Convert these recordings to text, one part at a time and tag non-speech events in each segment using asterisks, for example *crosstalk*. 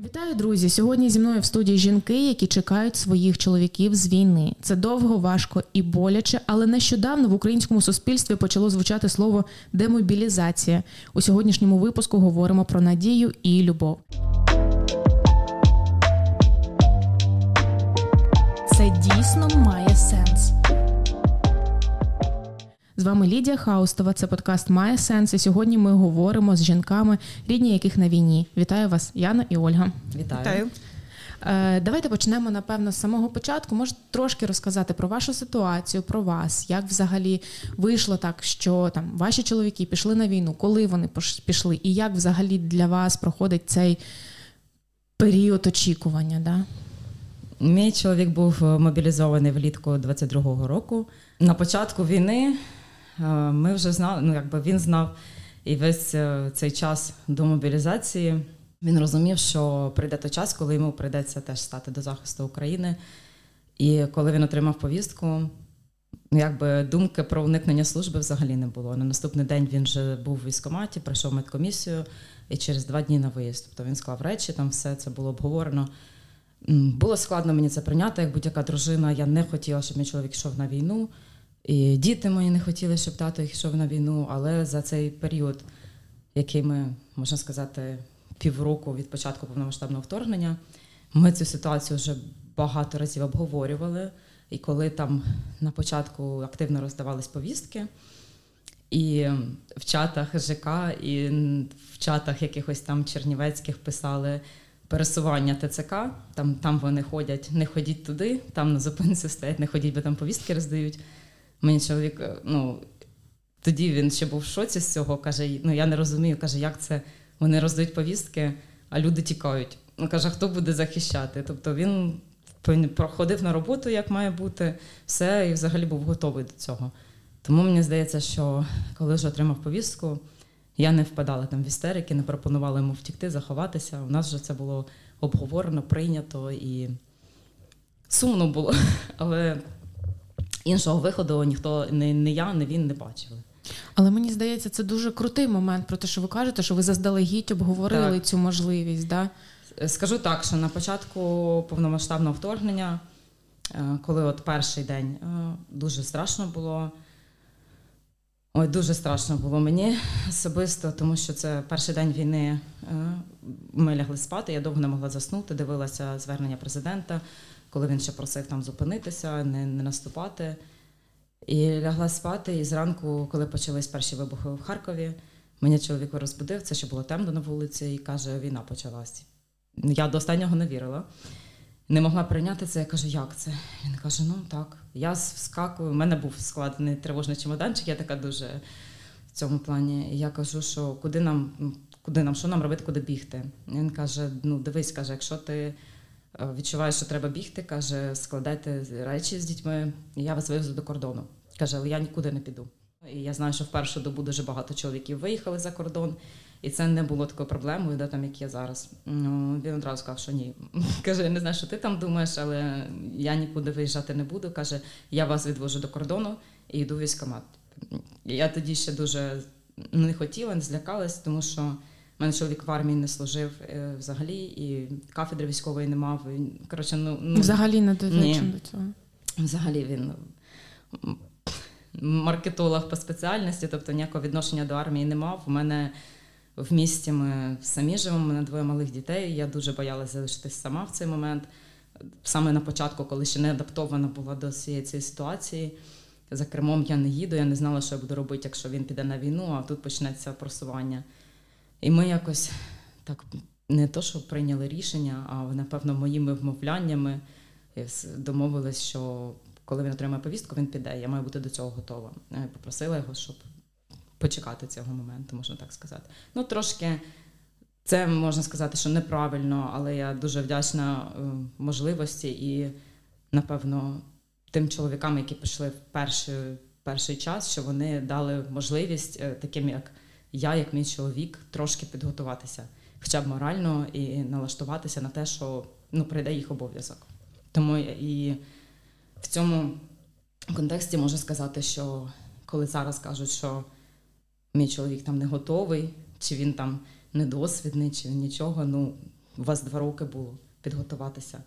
Вітаю, друзі! Сьогодні зі мною в студії жінки, які чекають своїх чоловіків з війни. Це довго, важко і боляче, але нещодавно в українському суспільстві почало звучати слово демобілізація. У сьогоднішньому випуску говоримо про надію і любов. Це дійсно має сенс. З вами Лідія Хаустова. Це подкаст Має сенс. І сьогодні ми говоримо з жінками, рідні яких на війні. Вітаю вас, Яна і Ольга. Вітаю. Вітаю. Е, Давайте почнемо напевно з самого початку. Можете трошки розказати про вашу ситуацію, про вас, як взагалі вийшло так, що там ваші чоловіки пішли на війну, коли вони пішли, і як взагалі для вас проходить цей період очікування? Да? Мій чоловік був е, мобілізований влітку 22-го року. На початку війни ми вже знали, ну якби він знав і весь е, цей час до мобілізації. Він розумів, що прийде той час, коли йому прийдеться теж стати до захисту України. І коли він отримав повістку, ну, якби думки про уникнення служби взагалі не було. На наступний день він вже був в військкоматі, пройшов медкомісію і через два дні на виїзд. Тобто він склав речі, там все це було обговорено. Було складно мені це прийняти, як будь-яка дружина. Я не хотіла, щоб мій чоловік йшов на війну. І діти мої не хотіли, щоб тато йшов на війну. Але за цей період, який ми, можна сказати, півроку від початку повномасштабного вторгнення, ми цю ситуацію вже багато разів обговорювали. І коли там на початку активно роздавались повістки, і в чатах ЖК, і в чатах якихось там чернівецьких писали пересування ТЦК. Там, там вони ходять, не ходіть туди, там на зупинці стоять, не ходіть, бо там повістки роздають. Мені чоловік, е, ну тоді він ще був в шоці з цього. каже: ну я не розумію, каже, як це вони роздають повістки, а люди тікають. Ну каже, хто буде захищати? Тобто він проходив на роботу, як має бути, все, і взагалі був готовий до цього. Тому мені здається, що коли вже отримав повістку, я не впадала там в істерики, не пропонувала йому втікти, заховатися. У нас вже це було обговорено, прийнято і сумно було. *laughs* Але іншого виходу ніхто, не, не я, не він не бачили. Але мені здається, це дуже крутий момент про те, що ви кажете, що ви заздалегідь обговорили Так. цю можливість. Да? Скажу так, що на початку повномасштабного вторгнення, е, коли от перший день е, дуже страшно було. Ой, дуже страшно було мені особисто, тому що це перший день війни. е, Ми лягли спати, я довго не могла заснути, дивилася звернення президента, коли він ще просив там зупинитися, не, не наступати. І лягла спати, і зранку, коли почались перші вибухи в Харкові, мене чоловік розбудив, це ще було темно на вулиці, і каже, війна почалась. Я до останнього не вірила. Не могла прийняти це. Я кажу, як це? Він каже: ну так. Я вскакую. У мене був складений тривожний чемоданчик, я така дуже в цьому плані. І я кажу, що куди нам, куди нам, що нам робити, куди бігти? Він каже: ну дивись, каже, якщо ти е, відчуваєш, що треба бігти, каже, складайте речі з дітьми, і я вас вивезу до кордону. Каже, але я нікуди не піду. І я знаю, що в першу добу дуже багато чоловіків виїхали за кордон, і це не було такою проблемою, де там як є зараз. Ну, він одразу сказав, що ні. *laughs* Каже, я не знаю, що ти там думаєш, але я нікуди виїжджати не буду. Каже, я вас відвожу до кордону і йду в військкомат. Я тоді ще дуже не хотіла, не злякалась, тому що в мене чоловік в армії не служив е, взагалі, і кафедри військової не мав. Коротше, ну, ну Взагалі не до цього. Взагалі він маркетолог по спеціальності, тобто ніякого відношення до армії не мав. У мене в місті ми самі живемо, у мене двоє малих дітей. Я дуже боялася залишитись сама в цей момент. Саме на початку, коли ще не адаптована була до всієї цієї ситуації. За кермом я не їду, я не знала, що я буду робити, якщо він піде на війну, а тут почнеться просування. І ми якось так не то, що прийняли рішення, а напевно моїми вмовляннями і домовились, що коли він отримає повістку, він піде. Я маю бути до цього готова. Я попросила його, щоб почекати цього моменту, можна так сказати. Ну, трошки це можна сказати, що неправильно, але я дуже вдячна е, можливості і, напевно, тим чоловікам, які пішли в перший, перший час, що вони дали можливість е, таким, як я, як мій чоловік, трошки підготуватися, хоча б морально і налаштуватися на те, що ну, прийде їх обов'язок. Тому і в цьому контексті можу сказати, що коли зараз кажуть, що мій чоловік там не готовий, чи він там недосвідний, чи нічого, ну у вас два роки було підготуватися.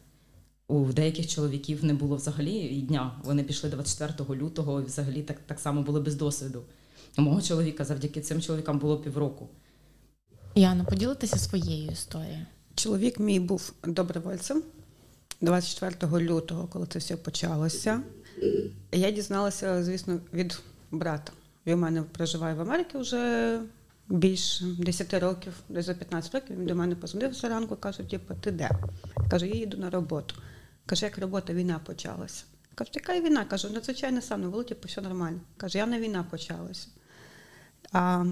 У деяких чоловіків не було взагалі і дня. Вони пішли 24 лютого і взагалі так, так само були без досвіду. У мого чоловіка завдяки цим чоловікам було півроку. Яна, поділитися своєю історією. Чоловік мій був добровольцем 24 лютого, коли це все почалося. Я дізналася, звісно, від брата. Він у мене проживає в Америці вже більше 10 років, десь за 15 років. Він до мене позвонив зранку, каже, типу, ти де? Кажу, я їду на роботу. Каже, як робота, війна почалася. Кажу, яка війна? Кажу, надзвичайно сам не було, типу, все нормально. Каже, я на війна почалася. А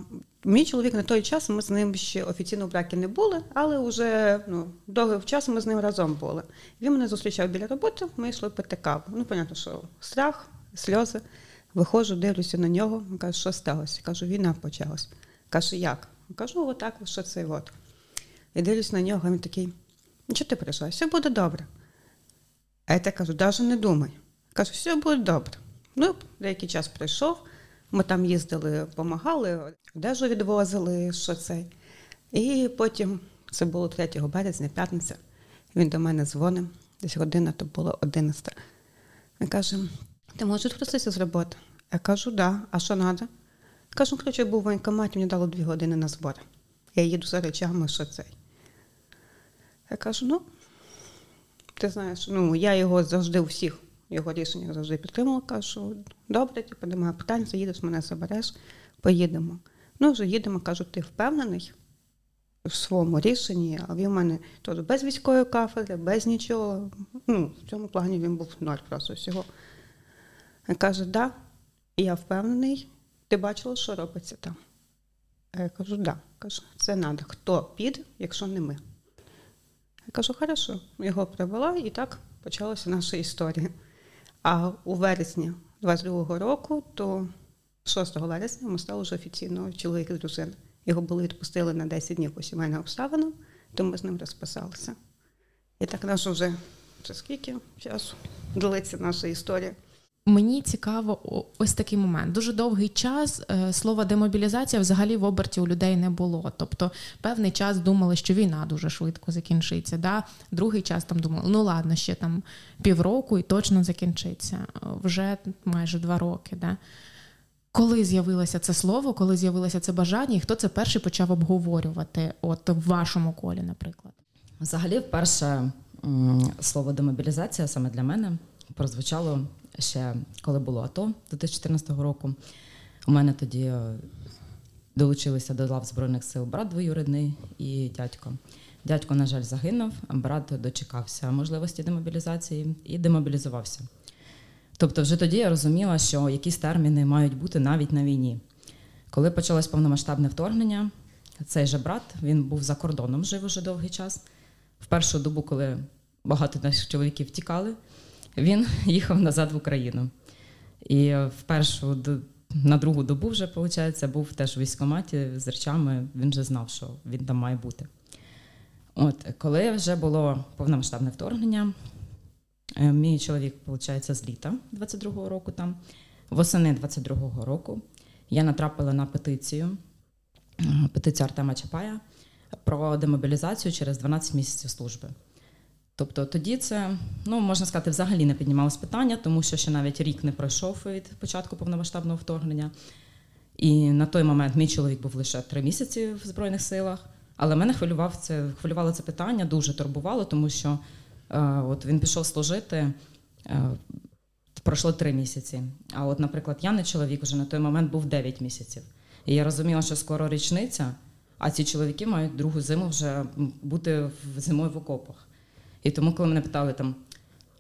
мій чоловік на той час ми з ним ще офіційно в бракі не були, але вже ну, довгий час ми з ним разом були. Він мене зустрічав біля роботи, ми йшли пити каву. Ну, понятно, що страх, сльози. Виходжу, дивлюся на нього, він каже, що сталося? Кажу, війна почалась. Каже, як? Кажу, отак, що це от. І дивлюсь на нього, він такий, ну чого ти переживаєш? Все буде добре. А я так кажу, навіть не думай. Кажу, все буде добре. Ну, деякий час пройшов. Ми там їздили, допомагали, одежу відвозили, що це. І потім, це було 3 березня, п'ятниця, він до мене дзвонив, десь година, то було 11. Він каже: ти можеш відпроситися з роботи? Я кажу, да. А що треба? Кажу, коротше, я був в воєнкоматі, мені дало дві години на збор. Я їду за речами, що це. Я кажу, ну, ти знаєш, ну, я його завжди у всіх його рішення завжди підтримувала. Кажу, добре, типу, немає питань, заїдеш, мене забереш, поїдемо. Ну, вже їдемо, кажу, ти впевнений в своєму рішенні, а він в мене теж без військової кафедри, без нічого. Ну, в цьому плані він був ноль просто всього. Він каже, да, я впевнений, ти бачила, що робиться там. Я кажу, да. Кажу, це треба. Хто піде, якщо не ми. Я кажу, хорошо, його привела, і так почалася наша історія. А у вересні 22-го року, то 6 вересня ми стали вже офіційно чоловік і дружина. Його були відпустили на 10 днів по сімейним обставинам, то ми з ним розписалися. І так наш вже це скільки часу *laughs* длиться наша історія. Мені цікаво ось такий момент. Дуже довгий час е, слова демобілізація взагалі в оберті у людей не було. Тобто певний час думали, що війна дуже швидко закінчиться. Да? Другий час там думали, ну ладно, ще там півроку і точно закінчиться. Вже майже два роки. Да? Коли з'явилося це слово, коли з'явилося це бажання, і хто це перший почав обговорювати? От в вашому колі, наприклад? Взагалі, вперше слово демобілізація саме для мене прозвучало ще коли було АТО 2014 року. У мене тоді е, долучилися до лав Збройних сил брат двоюрідний і дядько. Дядько, на жаль, загинув, а брат дочекався можливості демобілізації і демобілізувався. Тобто, вже тоді я розуміла, що якісь терміни мають бути навіть на війні. Коли почалось повномасштабне вторгнення, цей же брат він був за кордоном, жив уже довгий час. В першу добу, коли багато наших чоловіків тікали, він *laughs* їхав назад в Україну. І в першу на другу добу вже, виходить, був теж у військкоматі з речами, він вже знав, що він там має бути. От, коли вже було повномасштабне вторгнення, е, мій чоловік, виходить, з літа 22-го року там, восени 22-го року, я натрапила на петицію, е, петицію Артема Чапая про демобілізацію через 12 місяців служби. Тобто тоді це, ну можна сказати, взагалі не піднімалось питання, тому що ще навіть рік не пройшов від початку повномасштабного вторгнення. І на той момент мій чоловік був лише три місяці в Збройних силах. Але мене хвилював це, хвилювало це питання, дуже турбувало, тому що е, от він пішов служити, е, пройшло три місяці. А от, наприклад, я не чоловік вже на той момент був 9 місяців. І я розуміла, що скоро річниця, а ці чоловіки мають другу зиму вже бути в- зимою в окопах. І тому, коли мене питали там,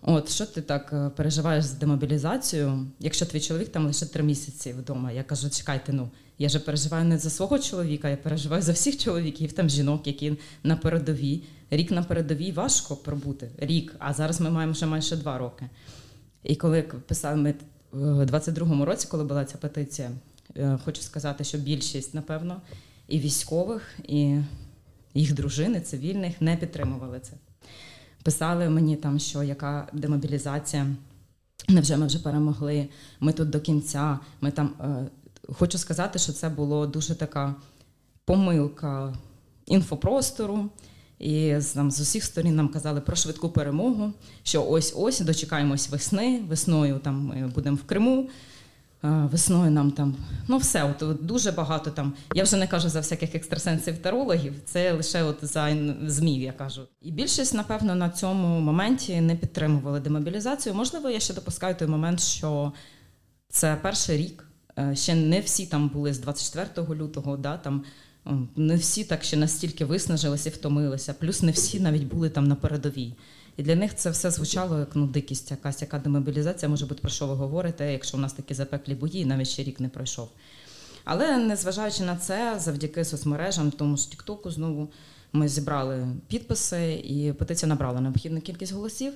от що ти так е, переживаєш з демобілізацією, якщо твій чоловік там лише три місяці вдома, я кажу, чекайте, ну я же переживаю не за свого чоловіка, я переживаю за всіх чоловіків, там жінок, які на передовій. Рік на передовій важко пробути. Рік, а зараз ми маємо ще майже два роки. І коли писали ми в 22-му році, коли була ця петиція, е, хочу сказати, що більшість, напевно, і військових, і їх дружини, цивільних не підтримували це. Писали мені там, що яка демобілізація, невже ми вже перемогли, ми тут до кінця. Ми там е, хочу сказати, що це було дуже така помилка інфопростору І там з усіх сторін нам казали про швидку перемогу, що ось ось дочекаємось весни. Весною там ми будемо в Криму. Весною нам там ну все, от, от дуже багато там. Я вже не кажу за всяких екстрасенсів тарологів, це лише от за змів, я кажу. І більшість, напевно, на цьому моменті не підтримували демобілізацію. Можливо, я ще допускаю той момент, що це перший рік. Е, ще не всі там були з 24 лютого, да, там не всі так ще настільки виснажилися і втомилися, плюс не всі навіть були там на передовій. І для них це все звучало як ну дикість, якась яка демобілізація може бути про що ви говорите, якщо у нас такі запеклі бої, і навіть ще рік не пройшов. Але незважаючи на це, завдяки соцмережам, тому ж Тіктоку знову ми зібрали підписи, і петиція набрала необхідну кількість голосів.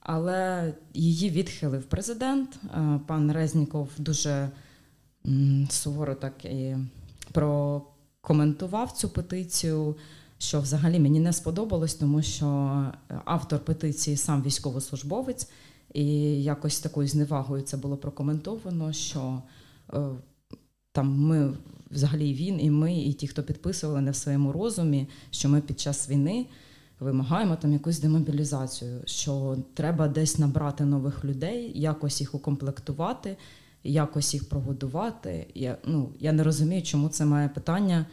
Але її відхилив президент. Е, пан Резніков дуже суворо так і прокоментував цю петицію що взагалі мені не сподобалось, тому що е, автор петиції сам військовослужбовець, і якось такою зневагою це було прокоментовано, що е, там ми, взагалі, він і ми, і ті, хто підписували не в своєму розумі, що ми під час війни. Вимагаємо там якусь демобілізацію, що треба десь набрати нових людей, якось їх укомплектувати, якось їх прогодувати. Я ну я не розумію, чому це має питання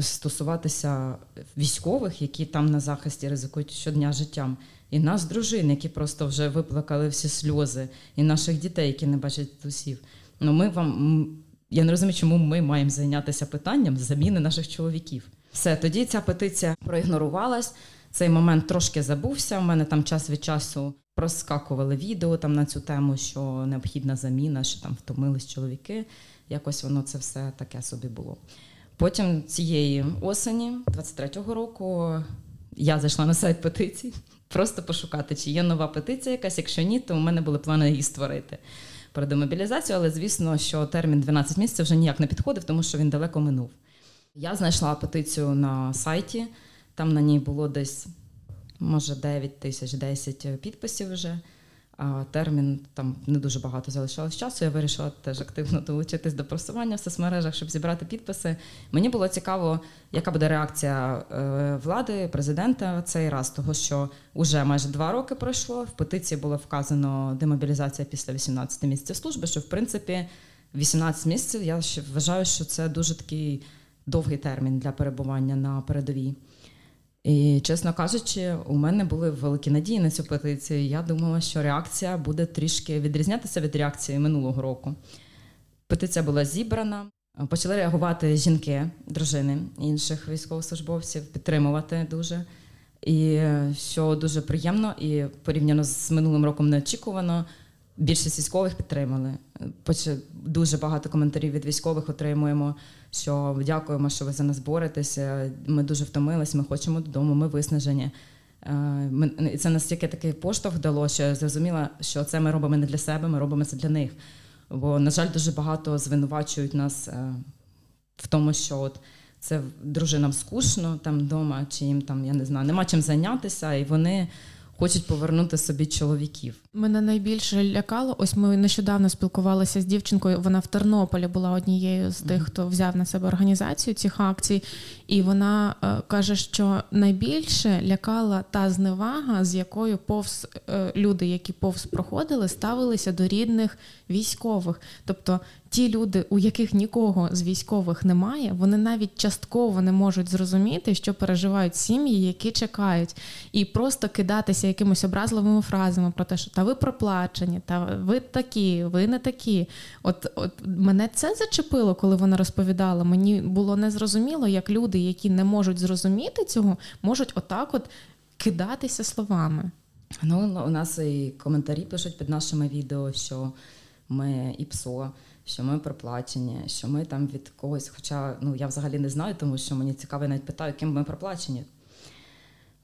стосуватися військових, які там на захисті ризикують щодня життям, і нас, дружин, які просто вже виплакали всі сльози, і наших дітей, які не бачать тусів. Ну ми вам я не розумію, чому ми маємо зайнятися питанням заміни наших чоловіків. Все тоді ця петиція проігнорувалась. Цей момент трошки забувся. У мене там час від часу проскакували відео там на цю тему, що необхідна заміна, що там втомились чоловіки. Якось воно це все таке собі було. Потім цієї осені, 23-го року, я зайшла на сайт петицій, просто пошукати, чи є нова петиція якась. Якщо ні, то у мене були плани її створити про демобілізацію, але звісно, що термін 12 місяців вже ніяк не підходив, тому що він далеко минув. Я знайшла петицію на сайті, там на ній було десь, може, 9 тисяч 10 підписів вже термін там не дуже багато залишалось часу. Я вирішила теж активно долучитись до просування в соцмережах, щоб зібрати підписи. Мені було цікаво, яка буде реакція е, влади, президента цей раз, того що вже майже два роки пройшло. В петиції було вказано демобілізація після 18 місяців служби. Що в принципі 18 місяців я ще вважаю, що це дуже такий довгий термін для перебування на передовій. І, чесно кажучи, у мене були великі надії на цю петицію. Я думала, що реакція буде трішки відрізнятися від реакції минулого року. Петиція була зібрана. Почали реагувати жінки, дружини інших військовослужбовців, підтримувати дуже. І що дуже приємно, і порівняно з минулим роком неочікувано, більшість військових підтримали. Дуже багато коментарів від військових отримуємо що дякуємо, що ви за нас боретеся. Ми дуже втомились, ми хочемо додому, ми виснажені. Е, і це настільки такий поштовх дало, що я зрозуміла, що це ми робимо не для себе, ми робимо це для них. Бо, на жаль, дуже багато звинувачують нас е, в тому, що от це дружинам скучно там вдома, чи їм там я не знаю, нема чим зайнятися, і вони хочуть повернути собі чоловіків. Мене найбільше лякало. Ось ми нещодавно спілкувалися з дівчинкою. Вона в Тернополі була однією з тих, хто взяв на себе організацію цих акцій, і вона е, каже, що найбільше лякала та зневага, з якою повз е, люди, які повз проходили, ставилися до рідних військових. Тобто ті люди, у яких нікого з військових немає, вони навіть частково не можуть зрозуміти, що переживають сім'ї, які чекають, і просто кидатися якимись образливими фразами про те, що та ви проплачені, та ви такі, ви не такі. От, от мене це зачепило, коли вона розповідала. Мені було незрозуміло, як люди, які не можуть зрозуміти цього, можуть отак от кидатися словами. Ну, у нас і коментарі пишуть під нашими відео, що ми і ПСО що ми проплачені, що ми там від когось. Хоча ну я взагалі не знаю, тому що мені цікаво, навіть питаю, ким ми проплачені.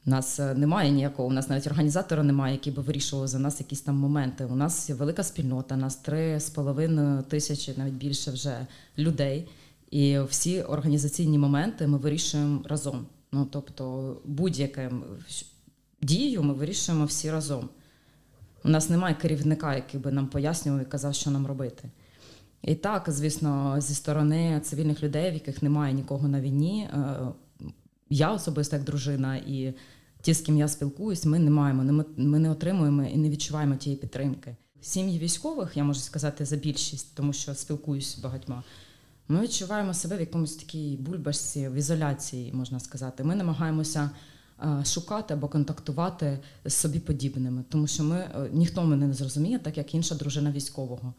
У нас е, немає ніякого, у нас навіть організатора немає, який би вирішував за нас якісь там моменти. У нас велика спільнота, у нас три з половиною тисячі, навіть більше вже людей. І всі організаційні моменти ми вирішуємо разом. Ну тобто, будь-яке дію ми вирішуємо всі разом. У нас немає керівника, який би нам пояснював і казав, що нам робити. І так, звісно, зі сторони цивільних людей, в яких немає нікого на війні, е, я особисто як дружина і ті, з ким я спілкуюсь, ми не маємо, ми не отримуємо і не відчуваємо тієї підтримки. Сім'ї військових, я можу сказати, за більшість, тому що спілкуюсь з багатьма. Ми відчуваємо себе в якомусь такій бульбашці, в ізоляції, можна сказати. Ми намагаємося шукати або контактувати з собі подібними, тому що ми е, ніхто мене не зрозуміє, так як інша дружина військового.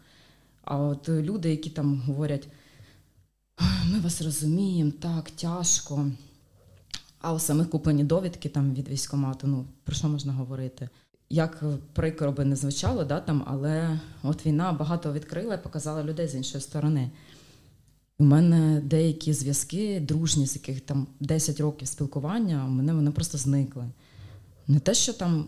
А от люди, які там говорять, ми вас розуміємо, так, тяжко. А у самих куплені довідки там від військомату, ну про що можна говорити? Як прикро би не звучало, да, там, але от війна багато відкрила і показала людей з іншої сторони. У мене деякі зв'язки, дружні, з яких там 10 років спілкування, у мене вони просто зникли. Не те, що там,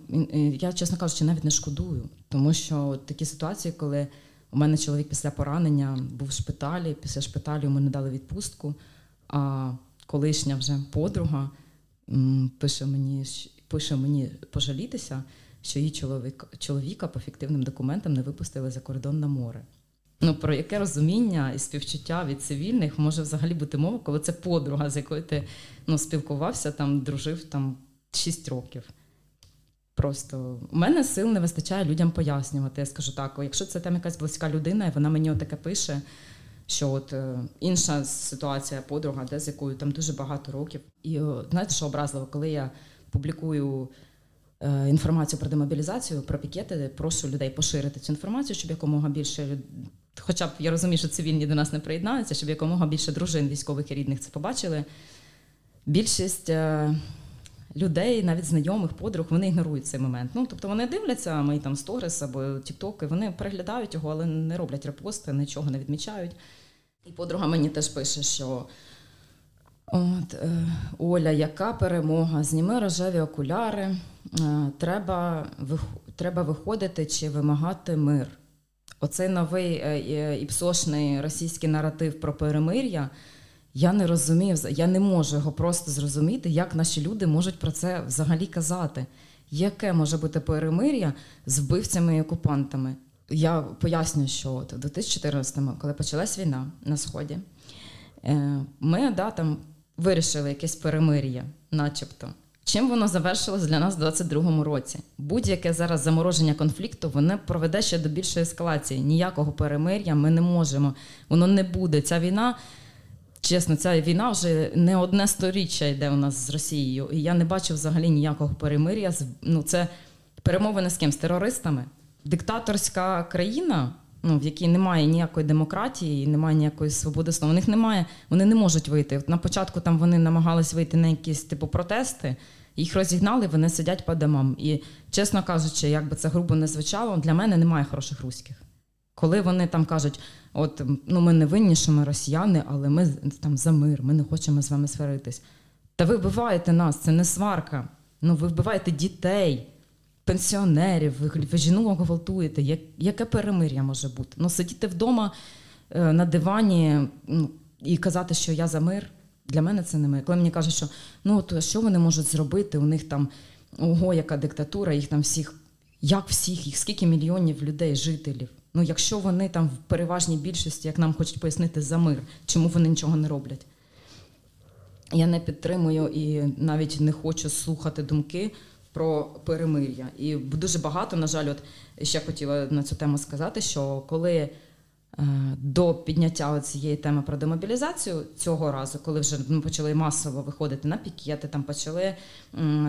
я, чесно кажучи, навіть не шкодую, тому що такі ситуації, коли у мене чоловік після поранення був в шпиталі, після шпиталю йому не дали відпустку, а колишня вже подруга пише мені пише мені пожалітися, що її чоловік, чоловіка по фіктивним документам не випустили за кордон на море. Ну, про яке розуміння і співчуття від цивільних може взагалі бути мова, коли це подруга, з якою ти ну, спілкувався, там, дружив там 6 років. Просто у мене сил не вистачає людям пояснювати. Я скажу так: якщо це там якась близька людина, і вона мені таке пише, що от е, інша ситуація, подруга, де з якою там дуже багато років. І знаєте, що образливо, коли я публікую е, інформацію про демобілізацію, про пікети, прошу людей поширити цю інформацію, щоб якомога більше Хоча б я розумію, що цивільні до нас не приєднаються, щоб якомога більше дружин військових і рідних це побачили. Більшість е, людей, навіть знайомих, подруг, вони ігнорують цей момент. Ну, тобто вони дивляться мої там сторіс або тіктоки, вони переглядають його, але не роблять репости, нічого не відмічають. І подруга мені теж пише, що от, е, Оля, яка перемога? Зніми рожеві окуляри, е, треба, треба виходити чи вимагати мир. Оцей новий е, іпсошний російський наратив про перемир'я. Я не розумію, я не можу його просто зрозуміти, як наші люди можуть про це взагалі казати. Яке може бути перемир'я з вбивцями і окупантами? Я поясню, що от у 2014-му, коли почалась війна на Сході, е, ми да, там вирішили якесь перемир'я, начебто. Чим воно завершилось для нас у 2022 році? Будь-яке зараз замороження конфлікту воно проведе ще до більшої ескалації. Ніякого перемир'я ми не можемо. Воно не буде. Ця війна, чесно, ця війна вже не одне сторіччя йде у нас з Росією. І я не бачу взагалі ніякого перемир'я. Ну, це перемовини з ким? З терористами. Диктаторська країна. Ну, в якій немає ніякої демократії, немає ніякої свободи слова. У них немає, вони не можуть вийти. От на початку там вони намагались вийти на якісь типу протести, їх розігнали, вони сидять по домам. І, чесно кажучи, як би це грубо не звучало, для мене немає хороших руських. Коли вони там кажуть, от ну ми не винні, що ми росіяни, але ми там за мир, ми не хочемо з вами сваритись. Та ви вбиваєте нас, це не сварка. Ну, ви вбиваєте дітей, пенсіонерів, ви, ви жінок гвалтуєте. Як, яке перемир'я може бути? Ну, сидіти вдома е, на дивані ну, і казати, що я за мир. Для мене це немає. Коли мені кажуть, що ну то що вони можуть зробити? У них там ого, яка диктатура, їх там всіх, як всіх, їх скільки мільйонів людей, жителів. Ну, якщо вони там в переважній більшості, як нам хочуть пояснити, за мир, чому вони нічого не роблять? Я не підтримую і навіть не хочу слухати думки про перемир'я. І дуже багато, на жаль, от ще хотіла на цю тему сказати, що коли до підняття цієї теми про демобілізацію цього разу, коли вже ми почали масово виходити на пікети, там почали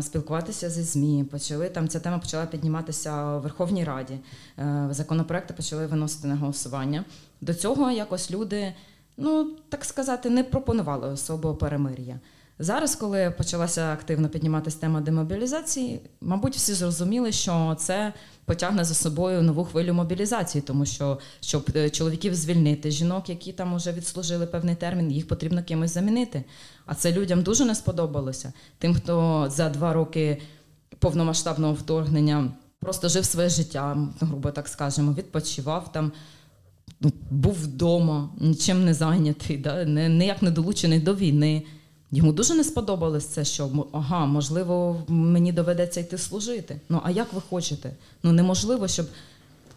спілкуватися зі ЗМІ, почали там ця тема почала підніматися у Верховній Раді. Е, законопроекти почали виносити на голосування. До цього якось люди, ну так сказати, не пропонували особого перемир'я. Зараз, коли почалася активно підніматися тема демобілізації, мабуть, всі зрозуміли, що це потягне за собою нову хвилю мобілізації, тому що щоб е, чоловіків звільнити, жінок, які там вже відслужили певний термін, їх потрібно кимось замінити. А це людям дуже не сподобалося. Тим, хто за два роки повномасштабного вторгнення просто жив своє життя, грубо так скажемо, відпочивав там. Ну, був вдома, нічим не зайнятий, да? ніяк не долучений до війни. Йому дуже не сподобалось це, що ага, можливо, мені доведеться йти служити. Ну а як ви хочете? Ну неможливо, щоб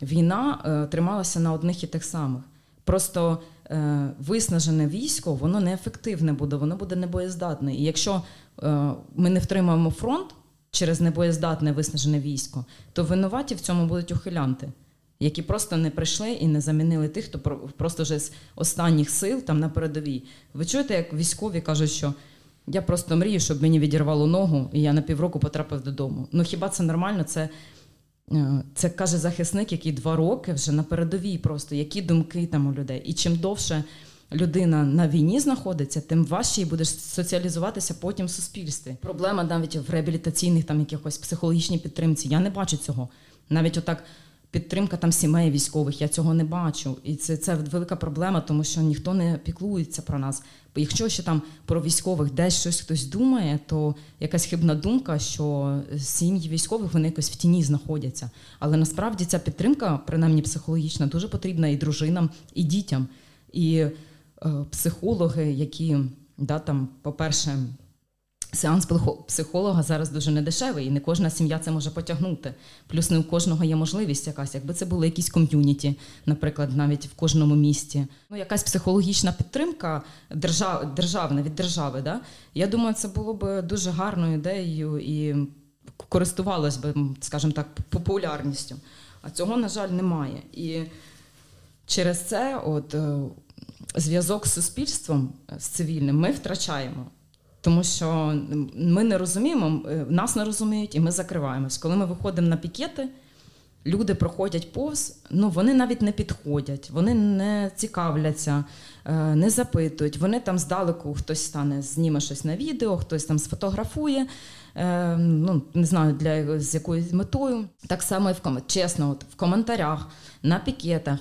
війна е, трималася на одних і тих самих. Просто е, виснажене військо, воно неефективне буде, воно буде небоєздатне. І якщо е, ми не втримаємо фронт через небоєздатне виснажене військо, то винуваті в цьому будуть ухилянти. Які просто не прийшли і не замінили тих, хто просто вже з останніх сил там на передовій. Ви чуєте, як військові кажуть, що я просто мрію, щоб мені відірвало ногу, і я на півроку потрапив додому. Ну хіба це нормально? Це е, це каже захисник, який два роки вже на передовій, просто які думки там у людей. І чим довше людина на війні знаходиться, тим важче їй буде соціалізуватися потім в суспільстві. Проблема навіть в реабілітаційних там якихось психологічній підтримці. Я не бачу цього. Навіть отак підтримка там сімей військових. Я цього не бачу. І це це велика проблема, тому що ніхто не піклується про нас. Якщо ще там про військових десь щось хтось думає, то якась хибна думка, що сім'ї військових вони якось в тіні знаходяться. Але насправді ця підтримка, принаймні психологічна, дуже потрібна і дружинам, і дітям. І е, психологи, які да, там, по-перше, Сеанс психолога зараз дуже недешевий, і не кожна сім'я це може потягнути. Плюс не у кожного є можливість якась, якби це були якісь ком'юніті, наприклад, навіть в кожному місті. Ну, якась психологічна підтримка держав, державна від держави. Да? Я думаю, це було б дуже гарною ідеєю і користувалось би, скажімо так, популярністю. А цього, на жаль, немає. І через це, от е, зв'язок з суспільством з цивільним, ми втрачаємо. Тому що ми не розуміємо, е, нас не розуміють, і ми закриваємось. Коли ми виходимо на пікети, люди проходять повз, ну вони навіть не підходять, вони не цікавляться, е, не запитують. Вони там здалеку хтось стане, зніме щось на відео, хтось там сфотографує. Е, ну не знаю для з якоюсь метою. Так само і в ком... чесно, от в коментарях, на пікетах.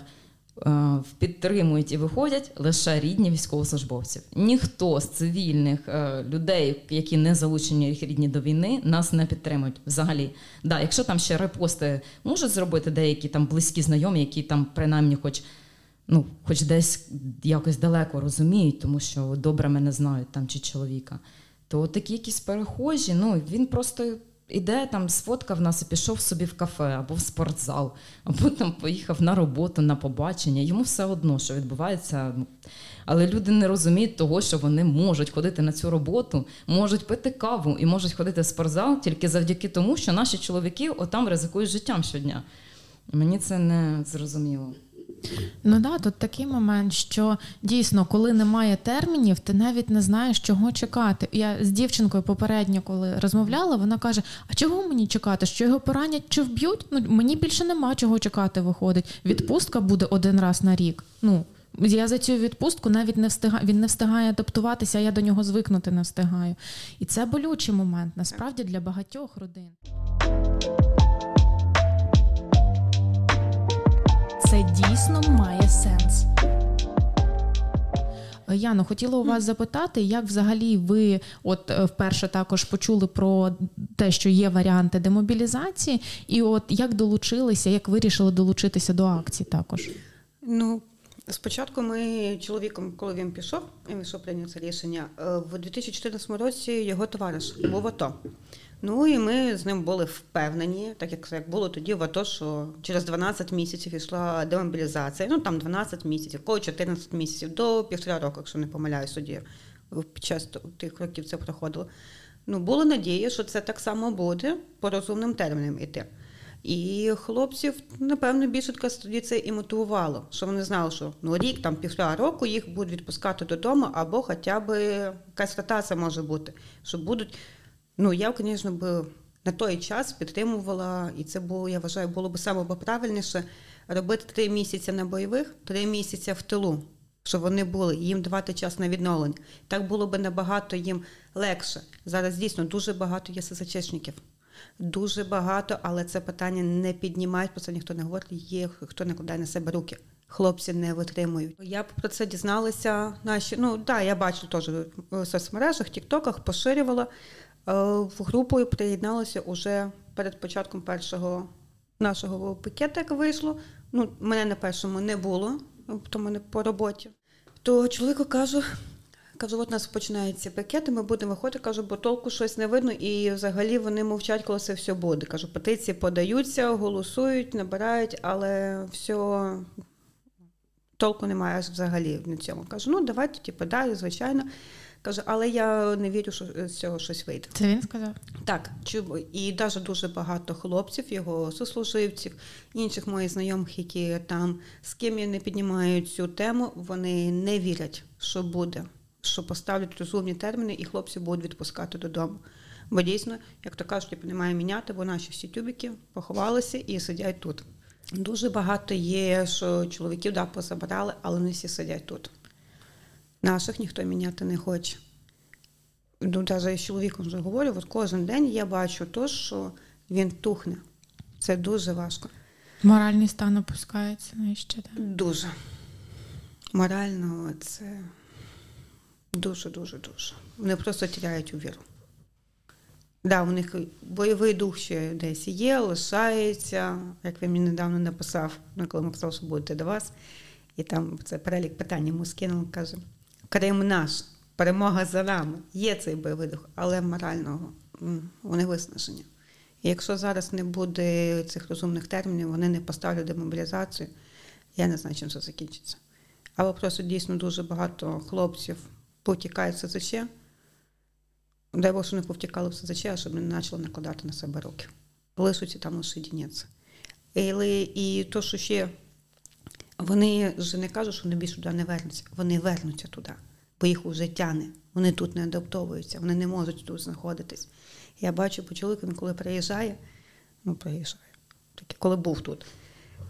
Е, підтримують і виходять лише рідні військовослужбовців. Ніхто з цивільних е, людей, які не залучені їх рідні до війни, нас не підтримують взагалі. Да, Якщо там ще репости можуть зробити деякі там близькі знайомі, які там принаймні хоч ну, хоч десь якось далеко розуміють, тому що добре мене знають там чи чоловіка, то такі якісь перехожі, ну він просто. Іде там, сфоткав нас і пішов собі в кафе або в спортзал, або там поїхав на роботу, на побачення. Йому все одно, що відбувається. Але люди не розуміють того, що вони можуть ходити на цю роботу, можуть пити каву і можуть ходити в спортзал тільки завдяки тому, що наші чоловіки отам ризикують життям щодня. Мені це не зрозуміло. Ну да, тут такий момент, що дійсно, коли немає термінів, ти навіть не знаєш, чого чекати. Я з дівчинкою попередньо, коли розмовляла, вона каже: А чого мені чекати? Що його поранять чи вб'ють? Ну мені більше нема чого чекати. Виходить. Відпустка буде один раз на рік. Ну я за цю відпустку навіть не встигаю, він не встигає адаптуватися, а я до нього звикнути не встигаю. І це болючий момент насправді для багатьох родин. Це дійсно має сенс. Яно, хотіла у вас запитати, як взагалі ви от е, вперше також почули про те, що є варіанти демобілізації, і от як долучилися, як вирішили долучитися до акції також? Ну, спочатку ми чоловіком, коли він пішов, він пішов прийняв це рішення, е, в 2014 році його товариш був АТО. Ну і ми з ним були впевнені, так як як було тоді в АТО, що через 12 місяців йшла демобілізація. Ну там 12 місяців, коли 14 місяців, до півтора року, якщо не помиляюсь, тоді під час тих років це проходило. Ну, було надія, що це так само буде по розумним термінам іти. І хлопців, напевно, більше тоді це і мотивувало, що вони знали, що ну рік, там півтора року їх будуть відпускати додому, або хоча б якась ротація може бути, що будуть Ну, я, звісно, б на той час підтримувала, і це було, я вважаю, було б саме правильніше робити три місяці на бойових, три місяці в тилу, щоб вони були, їм давати час на відновлення. Так було б набагато їм легше. Зараз дійсно дуже багато є СЗЧшників. Дуже багато, але це питання не піднімають, про це ніхто не говорить, є хто не кладає на себе руки. Хлопці не витримують. Я про це дізналася. Наші ну так, я бачу теж в соцмережах, тіктоках поширювала. Е, в групу приєдналося уже перед початком першого нашого пакету, як вийшло. Ну, мене на першому не було, то мене по роботі. То чоловіку кажу, кажу, от у нас починаються пакети, ми будемо виходити, кажу, бо толку щось не видно, і взагалі вони мовчать, коли це все буде. Кажу, петиції подаються, голосують, набирають, але все толку немає взагалі на цьому. Кажу, ну давайте, типу, далі, звичайно. Каже, але я не вірю, що з цього щось вийде. Це він сказав? Так, і навіть дуже багато хлопців, його сослуживців, інших моїх знайомих, які там з ким я не піднімаю цю тему, вони не вірять, що буде, що поставлять розумні терміни, і хлопців будуть відпускати додому. Бо дійсно, як то кажуть, типу, немає міняти, бо наші всі тюбики поховалися і сидять тут. Дуже багато є, що чоловіків да, позабирали, але не всі сидять тут. Наших ніхто міняти не хоче. Ну, навіть з чоловіком вже говорю, от кожен день я бачу то, що він тухне. Це дуже важко. Моральний стан опускається нижче. Так? Дуже. Морально це дуже-дуже дуже. Вони просто тіряють у віру. Да, у них бойовий дух ще десь є, лишається, як він мені недавно написав, ну, коли ми писали, що будете до вас. І там це перелік питань йому скинув, каже: Крим наш, перемога за нами. Є цей бойовий дух, але морального вони виснажені. І якщо зараз не буде цих розумних термінів, вони не поставлять демобілізацію, я не знаю, чим це закінчиться. Або просто дійсно дуже багато хлопців повтікають в СЗЧ. Дай Бог, що не повтікали в СЗЧ, а щоб не почали накладати на себе руки. Лишуться там лише діняться. Але і то, що ще вони вже не кажуть, що вони більше туди не вернуться. Вони вернуться туди, бо їх уже тяне. Вони тут не адаптовуються, вони не можуть тут знаходитись. Я бачу по чоловіку, коли приїжджає, ну приїжджає, таки, коли був тут.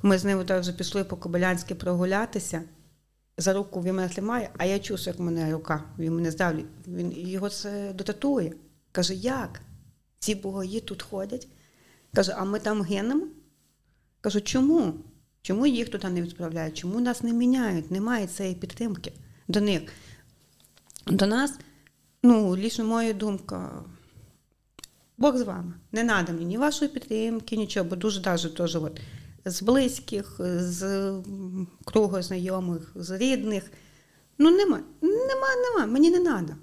Ми з ним вже пішли по Кобилянськи прогулятися. За руку він мене тримає, а я чую, як в мене рука, він мене здавлює. Він його це дотатує. Каже, як? Ці богої тут ходять. Каже, а ми там гинемо? Кажу, чому? Чому їх туди не відправляють? Чому нас не міняють? Немає цієї підтримки до них. До нас, ну, лічно моя думка, Бог з вами. Не треба мені ні вашої підтримки, нічого, бо дуже навіть теж от, з близьких, з кругу знайомих, з рідних. Ну, нема, нема, нема, мені не треба.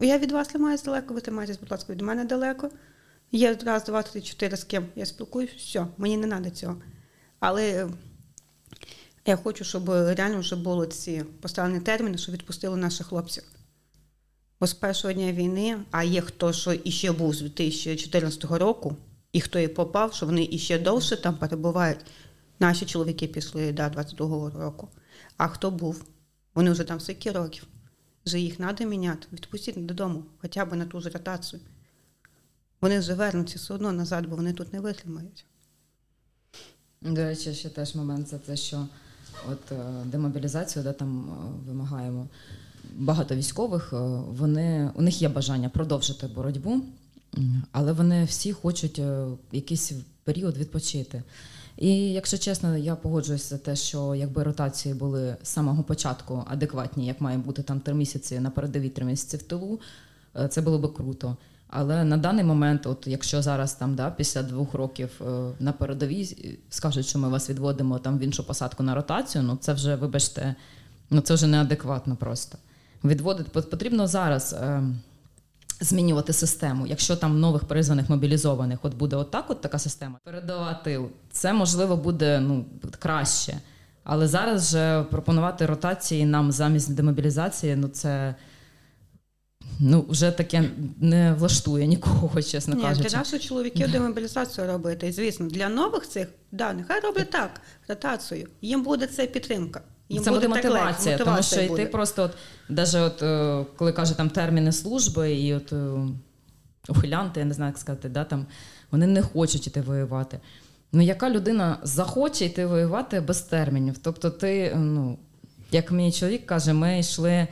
Я від вас тримаюсь далеко, ви тримаєтесь, будь ласка, від мене далеко. Є раз, два, три, чотири, з ким я спілкуюсь, все, мені не треба цього. Але я хочу, щоб реально вже були ці поставлені терміни, щоб відпустили наших хлопців. Бо з першого дня війни, а є хто, що іще був з 2014 року, і хто і попав, що вони іще довше там перебувають. Наші чоловіки пішли до 22-го року. А хто був? Вони вже там скільки років. Вже їх треба міняти, відпустити додому, хоча б на ту ж ротацію. Вони вже вернуться все одно назад, бо вони тут не витримають. До речі, ще теж момент за те, що от е, демобілізацію, де там е, вимагаємо багато військових, е, вони у них є бажання продовжити боротьбу, але вони всі хочуть якийсь період відпочити. І якщо чесно, я погоджуюся за те, що якби ротації були з самого початку адекватні, як має бути там три місяці на передовій, три місяці в тилу, це було би круто. Але на даний момент, от якщо зараз там да, після двох років е, на передовій е, скажуть, що ми вас відводимо там в іншу посадку на ротацію, ну це вже, вибачте, ну це вже неадекватно просто. Відводити потрібно зараз е, змінювати систему. Якщо там нових призваних мобілізованих, от буде отак, от така система, передавати це можливо буде ну, краще. Але зараз же пропонувати ротації нам замість демобілізації, ну це ну, вже таке не влаштує нікого, *laughs* чесно Ні, кажучи. для наших чоловіків демобілізацію робити. І звісно, для нових цих, да, нехай роблять так, ротацію. Їм буде це підтримка. Їм це буде так легше, мотивація, тому що мотивація і ти просто, от, даже от, е, коли каже там терміни служби, і от е, ухилянти, я не знаю, як сказати, да, там, вони не хочуть іти воювати. Ну, яка людина захоче йти воювати без термінів? Тобто, ти, е, ну, як мій чоловік каже, ми йшли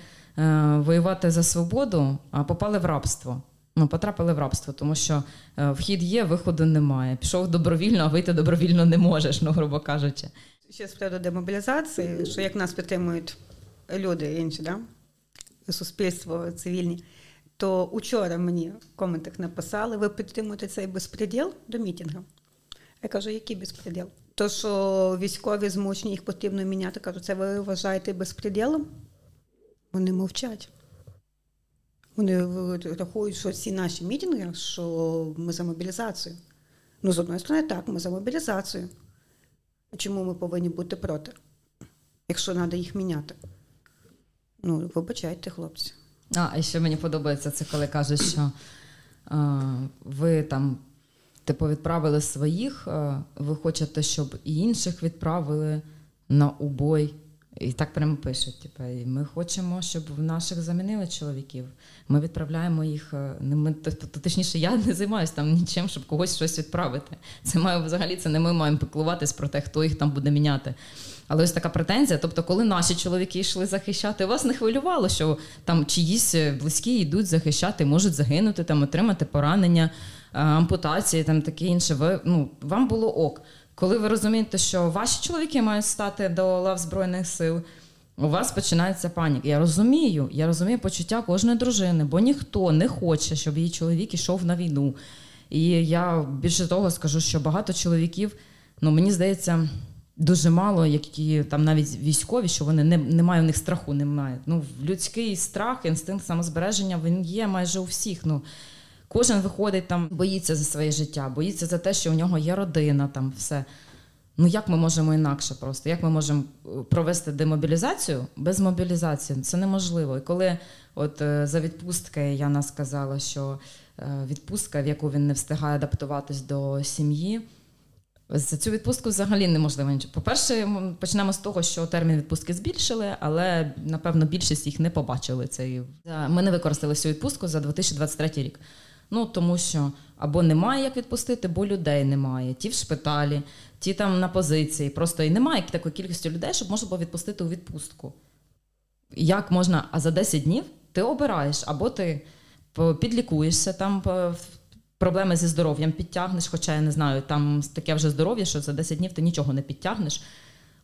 воювати за свободу, а попали в рабство. Ну, потрапили в рабство, тому що е, вхід є, виходу немає. Пішов добровільно, а вийти добровільно не можеш, ну, грубо кажучи. Ще з приводу демобілізації, що як нас підтримують люди інші, да? суспільство цивільні, то учора мені в коментах написали, ви підтримуєте цей безпреділ до мітингу. Я кажу, який безпреділ? То, що військові змушені, їх потрібно міняти, кажу, це ви вважаєте безпреділом? Вони мовчать. Вони рахують, що ці наші мітинги, що ми за мобілізацію. Ну, з одної сторони, так, ми за мобілізацію. Чому ми повинні бути проти, якщо треба їх міняти? Ну, вибачайте, хлопці. А, і ще мені подобається це, коли кажуть, що а, ви там типу відправили своїх, а, ви хочете, щоб і інших відправили на убой. І так прямо пишуть. Типу, ми хочемо, щоб в наших замінили чоловіків. Ми відправляємо їх. Не ми точніше, я не займаюся там нічим, щоб когось щось відправити. Це має взагалі це не ми маємо піклуватись про те, хто їх там буде міняти. Але ось така претензія. Тобто, коли наші чоловіки йшли захищати, вас не хвилювало, що там чиїсь близькі йдуть захищати, можуть загинути, там отримати поранення, ампутації, там таке інше. Ви ну вам було ок. Коли ви розумієте, що ваші чоловіки мають стати до лав Збройних сил, у вас починається паніка. Я розумію, я розумію почуття кожної дружини, бо ніхто не хоче, щоб її чоловік ішов на війну. І я більше того скажу, що багато чоловіків, ну мені здається, дуже мало, які там навіть військові, що вони не немає у них страху, немає. Ну, людський страх, інстинкт самозбереження він є майже у всіх. Ну, Кожен виходить там, боїться за своє життя, боїться за те, що у нього є родина, там все. Ну як ми можемо інакше просто? Як ми можемо е, провести демобілізацію без мобілізації? Це неможливо. І коли от е, за відпустки Яна сказала, що е, відпустка, в яку він не встигає адаптуватись до сім'ї, за цю відпустку взагалі неможливо. По-перше, почнемо з того, що термін відпустки збільшили, але напевно більшість їх не побачили. Цей ми не використали цю відпустку за 2023 рік. Ну тому що або немає як відпустити, бо людей немає. Ті в шпиталі, ті там на позиції. Просто і немає такої кількості людей, щоб можна було відпустити у відпустку. Як можна, а за 10 днів ти обираєш, або ти підлікуєшся, там проблеми зі здоров'ям підтягнеш, хоча я не знаю, там таке вже здоров'я, що за 10 днів ти нічого не підтягнеш.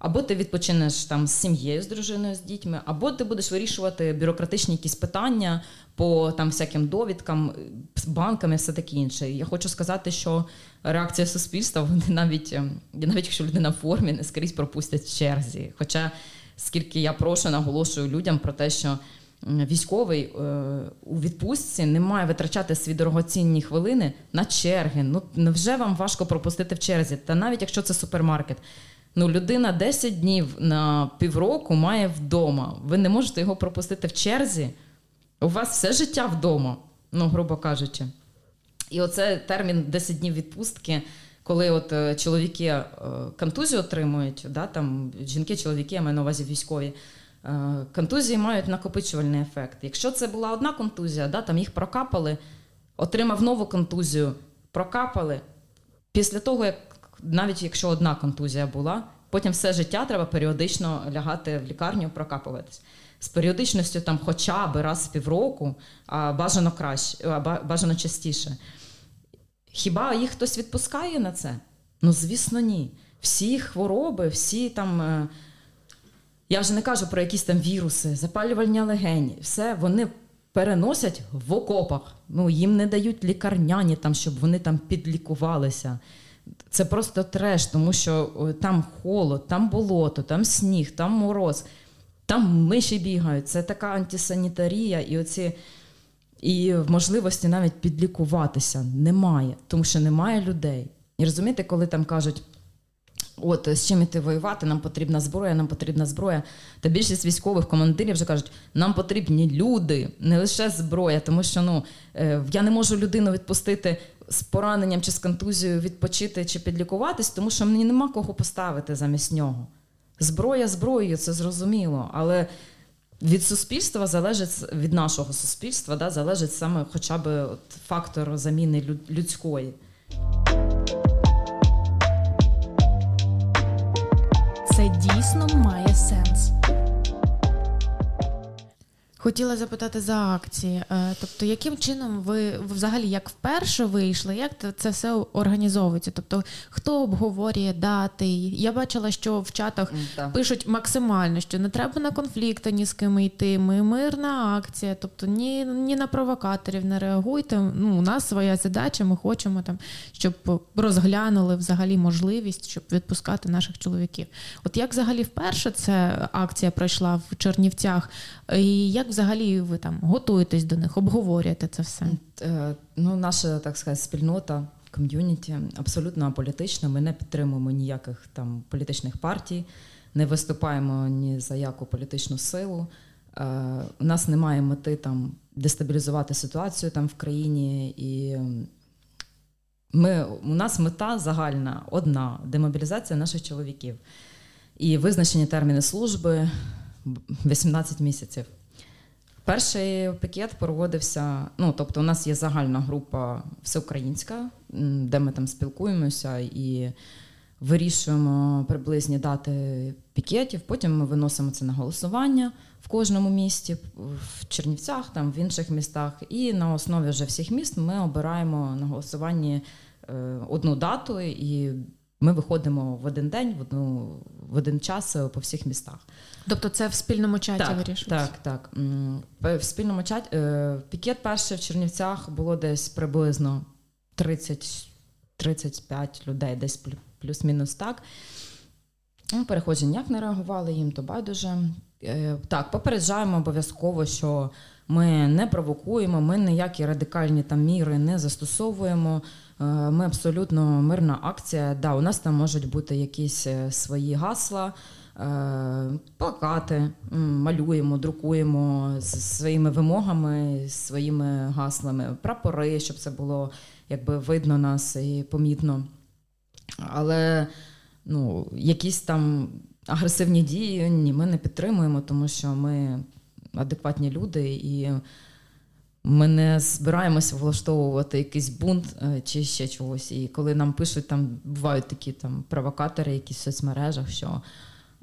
Або ти відпочинеш там з сім'єю, з дружиною, з дітьми, або ти будеш вирішувати бюрократичні якісь питання по там всяким довідкам, з банками, все таке інше. Я хочу сказати, що реакція суспільства, вони навіть ем, навіть якщо людина в формі, не скрізь пропустять черзі. Хоча скільки я прошу, наголошую людям про те, що військовий е, у відпустці не має витрачати свої дорогоцінні хвилини на черги. Ну невже вам важко пропустити в черзі? Та навіть якщо це супермаркет. Ну, людина 10 днів на півроку має вдома. Ви не можете його пропустити в черзі. У вас все життя вдома, ну, грубо кажучи. І оце термін 10 днів відпустки, коли от е, чоловіки е, контузію отримують, да, там жінки, чоловіки, я маю на увазі військові. Е, контузії мають накопичувальний ефект. Якщо це була одна контузія, да, там їх прокапали, отримав нову контузію, прокапали. Після того, як навіть якщо одна контузія була, потім все життя треба періодично лягати в лікарню, прокапуватись. З періодичністю там хоча б раз в півроку, а бажано краще, а бажано частіше. Хіба їх хтось відпускає на це? Ну, звісно, ні. Всі хвороби, всі там. Е, я вже не кажу про якісь там віруси, запалювальні легені, все вони переносять в окопах. Ну, Їм не дають лікарняні, там, щоб вони там підлікувалися. Це просто треш, тому що там холод, там болото, там сніг, там мороз, там миші бігають. Це така антисанітарія, і оці і можливості навіть підлікуватися немає, тому що немає людей. І розумієте, коли там кажуть. От з чим іти воювати, нам потрібна зброя, нам потрібна зброя. Та більшість військових командирів вже кажуть, нам потрібні люди, не лише зброя, тому що ну е, я не можу людину відпустити з пораненням чи з контузією відпочити чи підлікуватись, тому що мені нема кого поставити замість нього. Зброя зброєю, це зрозуміло, але від суспільства залежить від нашого суспільства, да, залежить саме хоча б от фактор заміни людської. Це дійсно має сенс. Хотіла запитати за акції. Е, тобто, яким чином ви взагалі як вперше вийшли, як це все організовується? Тобто, хто обговорює дати? Я бачила, що в чатах mm, пишуть максимально, що не треба на конфлікти ні з ким йти. Ми мирна акція, тобто ні ні на провокаторів не реагуйте. Ну, у нас своя задача. Ми хочемо там, щоб розглянули взагалі можливість, щоб відпускати наших чоловіків. От як взагалі вперше ця акція пройшла в Чернівцях? І як взагалі ви там готуєтесь до них, обговорюєте це все? Е, ну, наша так сказати, спільнота. Ком'юніті абсолютно аполітична. Ми не підтримуємо ніяких там політичних партій, не виступаємо ні за яку політичну силу. У нас немає мети там дестабілізувати ситуацію там в країні, і ми, у нас мета загальна одна демобілізація наших чоловіків. І визначені терміни служби 18 місяців. Перший пікет проводився. Ну, тобто, у нас є загальна група всеукраїнська, де ми там спілкуємося і вирішуємо приблизні дати пікетів. Потім ми виносимо це на голосування в кожному місті, в Чернівцях, там в інших містах. І на основі вже всіх міст ми обираємо на голосуванні е, одну дату, і ми виходимо в один день, в одну в один час по всіх містах. Тобто це в спільному чаті так, вирішується? Так, так. В спільному чаті е, пікет перший в Чернівцях було десь приблизно 30 35 людей, десь плюс-мінус так. Ну, перехожі ніяк не реагували, їм то байдуже. Е, так, попереджаємо обов'язково, що ми не провокуємо, ми ніякі радикальні там міри не застосовуємо. Е, ми абсолютно мирна акція. Да, У нас там можуть бути якісь е, свої гасла, плакати, малюємо, друкуємо з своїми вимогами, своїми гаслами, прапори, щоб це було якби видно нас і помітно. Але ну, якісь там агресивні дії ні, ми не підтримуємо, тому що ми адекватні люди і ми не збираємося влаштовувати якийсь бунт е, чи ще чогось. І коли нам пишуть, там бувають такі там провокатори, якісь в соцмережах, що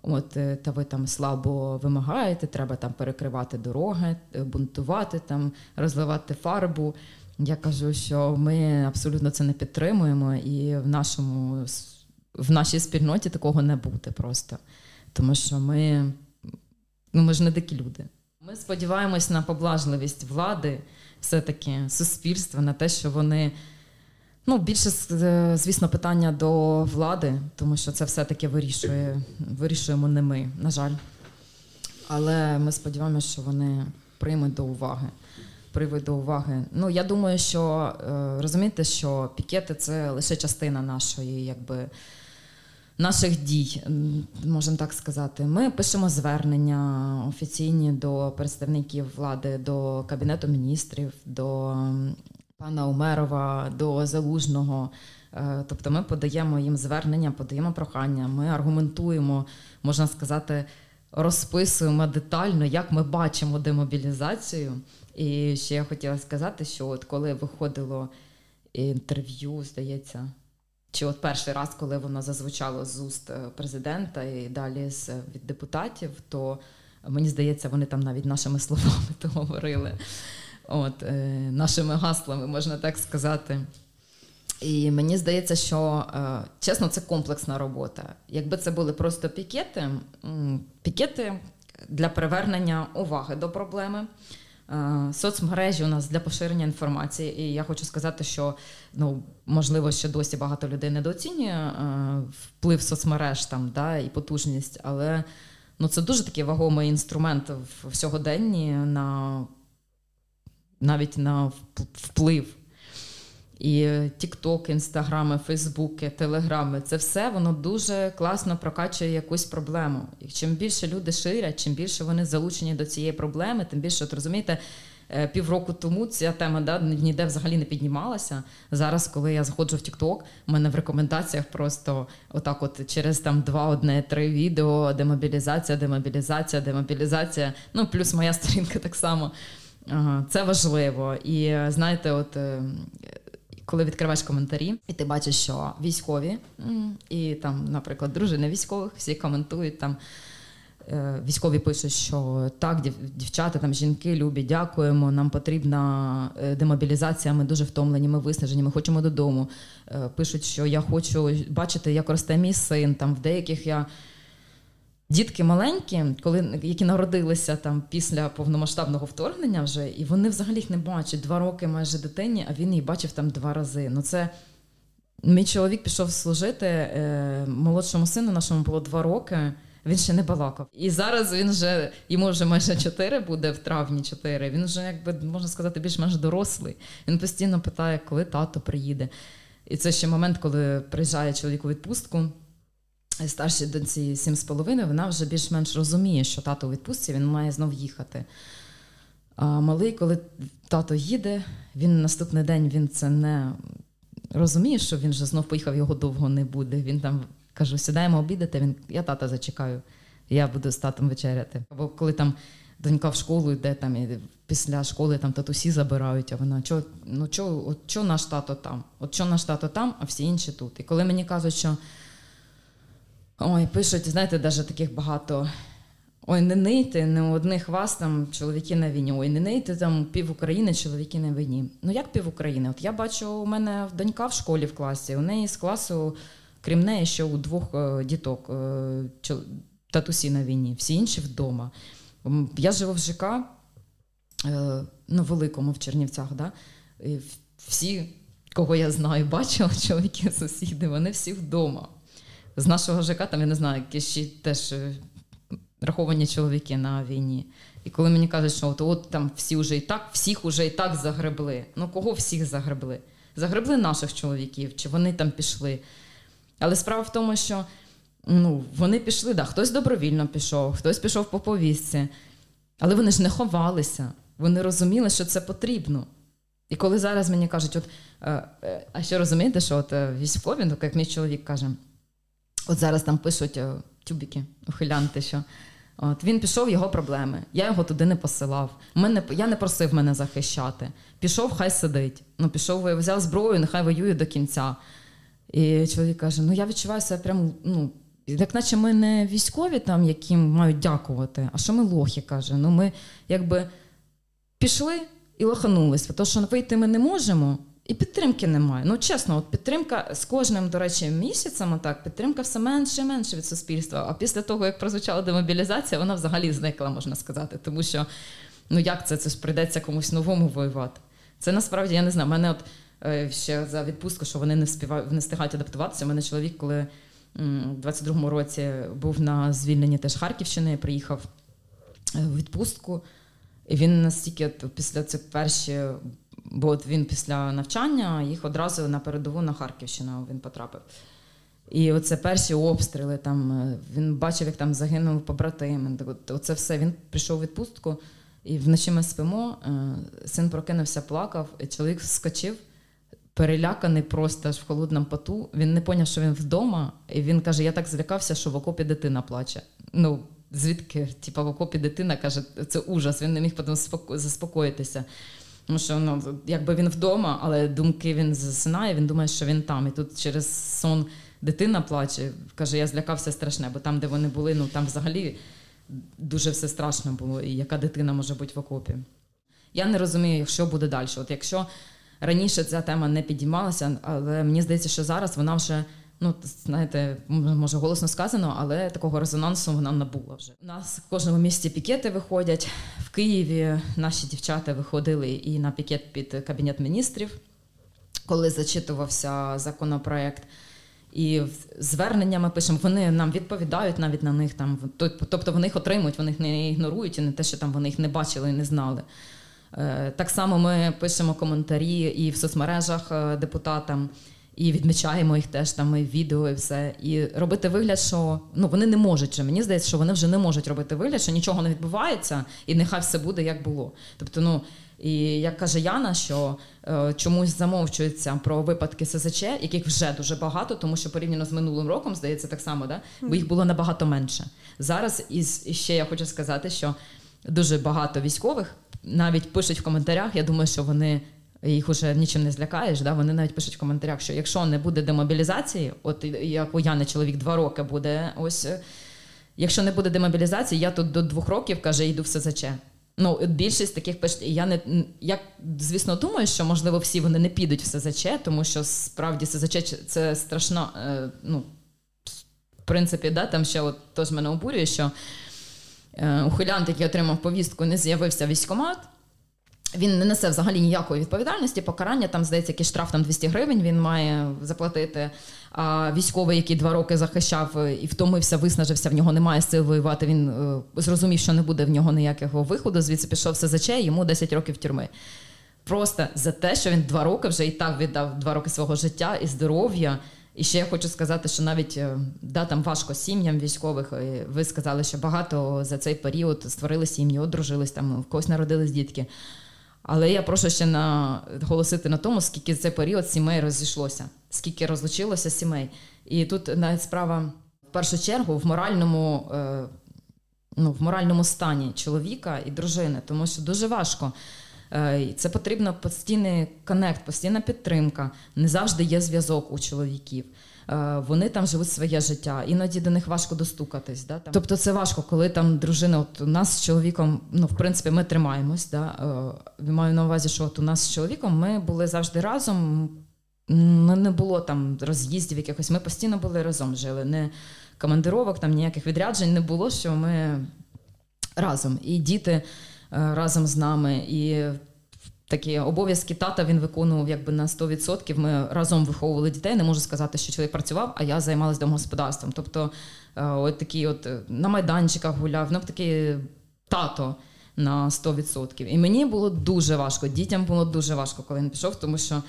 от е, та ви там слабо вимагаєте, треба там перекривати дороги, е, бунтувати, там розливати фарбу. Я кажу, що ми абсолютно це не підтримуємо, і в нашому в нашій спільноті такого не буде просто. Тому що ми, ну, ми ж не дикі люди. Ми сподіваємось на поблажливість влади, все-таки суспільства, на те, що вони. Ну, більше, звісно, питання до влади, тому що це все-таки вирішує, вирішуємо не ми, на жаль. Але ми сподіваємося, що вони приймуть до уваги приведу до уваги. Ну я думаю, що е, розумієте, що пікети це лише частина нашої, якби. Наших дій, можемо так сказати, ми пишемо звернення офіційні до представників влади, до кабінету міністрів, до пана Умерова, до Залужного. Е, тобто, ми подаємо їм звернення, подаємо прохання. Ми аргументуємо, можна сказати, розписуємо детально, як ми бачимо демобілізацію. І ще я хотіла сказати, що от коли виходило інтерв'ю, здається, чи от перший раз, коли воно зазвучало з уст е, президента і далі з від депутатів, то мені здається, вони там навіть нашими словами то *laughs* говорили, от, е, нашими гаслами, можна так сказати. І мені здається, що е, чесно, це комплексна робота. Якби це були просто пікети, пікети для привернення уваги до проблеми. Е, соцмережі у нас для поширення інформації, і я хочу сказати, що ну можливо ще досі багато людей недооцінює е, вплив соцмереж там да, і потужність, але ну це дуже такий вагомий інструмент в сьогоденні на навіть на вплив. І Тікток, Інстаграми, Фейсбуки, Телеграми це все воно дуже класно прокачує якусь проблему. І чим більше люди ширять, чим більше вони залучені до цієї проблеми, тим більше от розумієте. Е, півроку тому ця тема да, ніде взагалі не піднімалася. Зараз, коли я заходжу в Тікток, у мене в рекомендаціях просто отак, от через там два, одне, три відео, демобілізація, демобілізація, демобілізація. Ну плюс моя сторінка так само. Це важливо. І знаєте, от е, коли відкриваєш коментарі, і ти бачиш, що військові, і там, наприклад, дружини військових, всі коментують там. Е, військові пишуть, що так, дівчата, там жінки любі, дякуємо. Нам потрібна е, демобілізація. Ми дуже втомлені, ми виснажені, ми хочемо додому. Е, пишуть, що я хочу бачити, як росте мій син. Там в деяких я дітки маленькі, коли які народилися там після повномасштабного вторгнення, вже і вони взагалі їх не бачать два роки майже дитині, а він її бачив там два рази. Ну це мій чоловік пішов служити е, молодшому сину, нашому було два роки. Він ще не балакав. І зараз він вже йому вже майже чотири буде в травні чотири. Він вже, якби можна сказати, більш-менш дорослий. Він постійно питає, коли тато приїде. І це ще момент, коли приїжджає чоловік у відпустку. Старшій доньці сім з половиною, вона вже більш-менш розуміє, що тато у відпустці, він має знов їхати. А малий, коли тато їде, він наступний день він це не розуміє, що він вже знов поїхав, його довго не буде. Він там кажу, сідаємо обідати, він я тата зачекаю, я буду з татом вечеряти. Або коли там донька в школу йде, там і після школи там татусі забирають, а вона чо, ну чо, от чо наш тато там? От чо наш тато там, а всі інші тут. І коли мені кажуть, що ой, пишуть, знаєте, навіть таких багато. Ой, не нийте, не у одних вас там чоловіки на війні. Ой, не нийте там пів України чоловіки на війні. Ну як пів України? От я бачу, у мене донька в школі в класі. У неї з класу, крім неї, ще у двох е, діток е, татусі на війні, всі інші вдома. Я живу в ЖК, е, ну, великому в Чернівцях, да? І всі, кого я знаю, *laughs* бачила, чоловіки, сусіди, вони всі вдома. З нашого ЖК, там я не знаю, які ще теж раховані чоловіки на війні. І коли мені кажуть, що от, от там всі вже і так, всіх уже і так загребли. Ну кого всіх загребли? Загребли наших чоловіків, чи вони там пішли. Але справа в тому, що ну, вони пішли, да, хтось добровільно пішов, хтось пішов по повістці. Але вони ж не ховалися, вони розуміли, що це потрібно. І коли зараз мені кажуть, от, е, е, а що розумієте, що от е, військові, ну, як мій чоловік каже, от зараз там пишуть тюбіки, ухилянти, що От Він пішов його проблеми. Я його туди не посилав. Мене, Я не просив мене захищати. Пішов, хай сидить. Ну, Пішов, взяв зброю, нехай воює до кінця. І чоловік каже: Ну я відчуваю себе прямо, ну, як наче ми не військові, там, яким мають дякувати, а що ми лохи каже. Ну ми якби пішли і лоханулись, тому що вийти ми не можемо. І підтримки немає. Ну чесно, от підтримка з кожним, до речі, місяцем, так підтримка все менше і менше від суспільства. А після того, як прозвучала демобілізація, вона взагалі зникла, можна сказати. Тому що ну як це? Це ж прийдеться комусь новому воювати. Це насправді я не знаю. Мене от е, ще за відпустку, що вони не встигають, не встигають адаптуватися. У мене чоловік, коли у 22-му році був на звільненні теж Харківщини, приїхав е, в відпустку. І він настільки після цих перші бо от він після навчання їх одразу на передову на Харківщину він потрапив. І оце перші обстріли. Там е, Він бачив, як там загинув побратими. Оце все. Він прийшов у відпустку, і вночі ми спимо. Е, син прокинувся, плакав, і чоловік вскочив, переляканий просто аж в холодному поту. Він не поняв, що він вдома, і він каже: Я так злякався, що в окопі дитина плаче. Ну, звідки, типу, в окопі дитина каже, це ужас, він не міг потім заспокоїтися. Тому що ну, якби він вдома, але думки він засинає, він думає, що він там. І тут через сон дитина плаче, каже, я злякався страшне, бо там, де вони були, ну там взагалі дуже все страшно було, і яка дитина може бути в окопі. Я не розумію, що буде далі. От якщо раніше ця тема не підіймалася, але мені здається, що зараз вона вже ну знаєте, може голосно сказано, але такого резонансу вона набула вже. У нас в кожному місті пікети виходять в Києві. Наші дівчата виходили і на пікет під кабінет міністрів, коли зачитувався законопроект. І звернення ми пишемо, вони нам відповідають навіть на них там. Тобто вони їх отримують, вони їх не ігнорують, і не те, що там вони їх не бачили і не знали. Е, так само ми пишемо коментарі і в соцмережах е, депутатам і відмічаємо їх теж там і відео, і все. І робити вигляд, що ну вони не можуть. Чи мені здається, що вони вже не можуть робити вигляд, що нічого не відбувається, і нехай все буде як було. Тобто, ну і як каже Яна, що е, чомусь замовчується про випадки СЗЧ, яких вже дуже багато, тому що порівняно з минулим роком, здається, так само, да? бо їх було набагато менше. Зараз і ще я хочу сказати, що дуже багато військових навіть пишуть в коментарях. Я думаю, що вони їх уже нічим не злякаєш. Да? Вони навіть пишуть в коментарях, що якщо не буде демобілізації, от як у Яни чоловік два роки буде, ось якщо не буде демобілізації, я тут до двох років каже, йду в СЗЧ. Ну, більшість таких пишуть, я не я, звісно, думаю, що можливо всі вони не підуть в СЗЧ, тому що справді СЗЧ це страшно. Е, ну, в принципі, да, там ще от тож мене обурює, що е, ухилянт, який отримав повістку, не з'явився військомат. Він не несе взагалі ніякої відповідальності. Покарання там здається, який штраф там 200 гривень. Він має заплатити. А військовий, який два роки захищав і втомився, виснажився, в нього немає сил воювати. Він е, зрозумів, що не буде в нього ніякого виходу. Звідси пішов СЗЧ, йому 10 років тюрми. Просто за те, що він два роки вже і так віддав два роки свого життя і здоров'я. І ще я хочу сказати, що навіть е, да, там важко сім'ям військових. Ви сказали, що багато за цей період створили сім'ї, одружились там, в когось народились дітки. Але я прошу ще наголосити на тому, скільки цей період сімей розійшлося, скільки розлучилося сімей. І тут навіть справа в першу чергу в моральному е, ну, в моральному стані чоловіка і дружини, тому що дуже важко. Е, це потрібно постійний connect, постійна підтримка. Не завжди є зв'язок у чоловіків. Е, вони там живуть своє життя, іноді до них важко достукатись. Да, там. Тобто це важко, коли там дружина, от у нас з чоловіком, ну в принципі, ми тримаємось. Да, е, Маю на увазі, що от у нас з чоловіком ми були завжди разом. Не було там роз'їздів якихось. Ми постійно були разом жили. Не командировок, там ніяких відряджень не було, що ми разом. І діти е, разом з нами. І такі обов'язки тата він виконував якби на 100%. Ми разом виховували дітей. Не можу сказати, що чоловік працював, а я займалася домогосподарством. Тобто, е, от такі от е, на майданчиках гуляв, ну такий тато. На 100%. І мені було дуже важко. Дітям було дуже важко, коли він пішов, тому що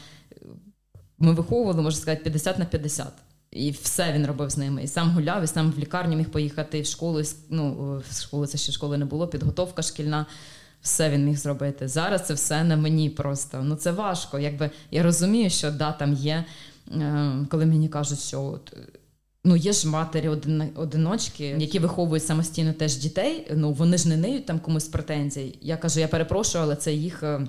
ми виховували, можна сказати, 50 на 50. І все він робив з ними. І сам гуляв, і сам в лікарню міг поїхати в школу. Ну, в школу це ще школи не було, підготовка шкільна. Все він міг зробити. Зараз це все на мені просто. Ну це важко. Якби Я розумію, що да, там є, е, коли мені кажуть, що от, ну є ж матері одиночки, які виховують самостійно теж дітей. Ну вони ж не ниють там комусь претензій. Я кажу, я перепрошую, але це їх. Е,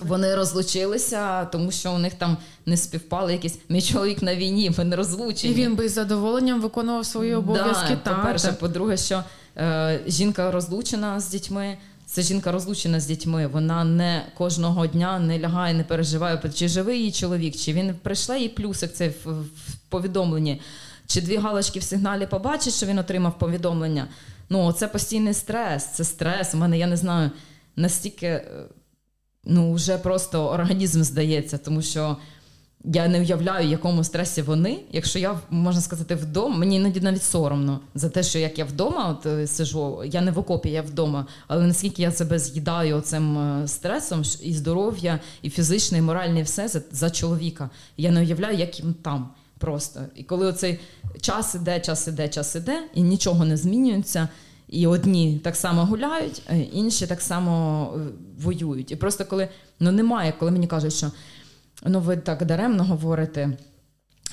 вони розлучилися, тому що у них там не співпали якісь. Мій чоловік на війні, ми не розлучені. І він би з задоволенням виконував свої обов'язки. Да, По-перше, по-друге, що е, жінка розлучена з дітьми. Це жінка розлучена з дітьми. Вона не кожного дня не лягає, не переживає, чи живий її чоловік, чи він прийшла їй плюсик це в, повідомленні, чи дві галочки в сигналі побачить, що він отримав повідомлення. Ну, це постійний стрес, це стрес. У мене я не знаю настільки. Е, ну вже просто організм здається, тому що я не уявляю, якому стресі вони. Якщо я можна сказати вдома, мені іноді навіть соромно за те, що як я вдома от е, сижу, я не в окопі, я вдома. Але наскільки я себе з'їдаю цим е, стресом, і здоров'я, і фізичне, і моральне, і все за, за чоловіка. Я не уявляю, як їм там. Просто і коли оцей час іде, час іде, час іде, і нічого не змінюється. І одні так само гуляють, інші так само е, воюють. І просто коли ну немає, коли мені кажуть, що ну ви так даремно говорите.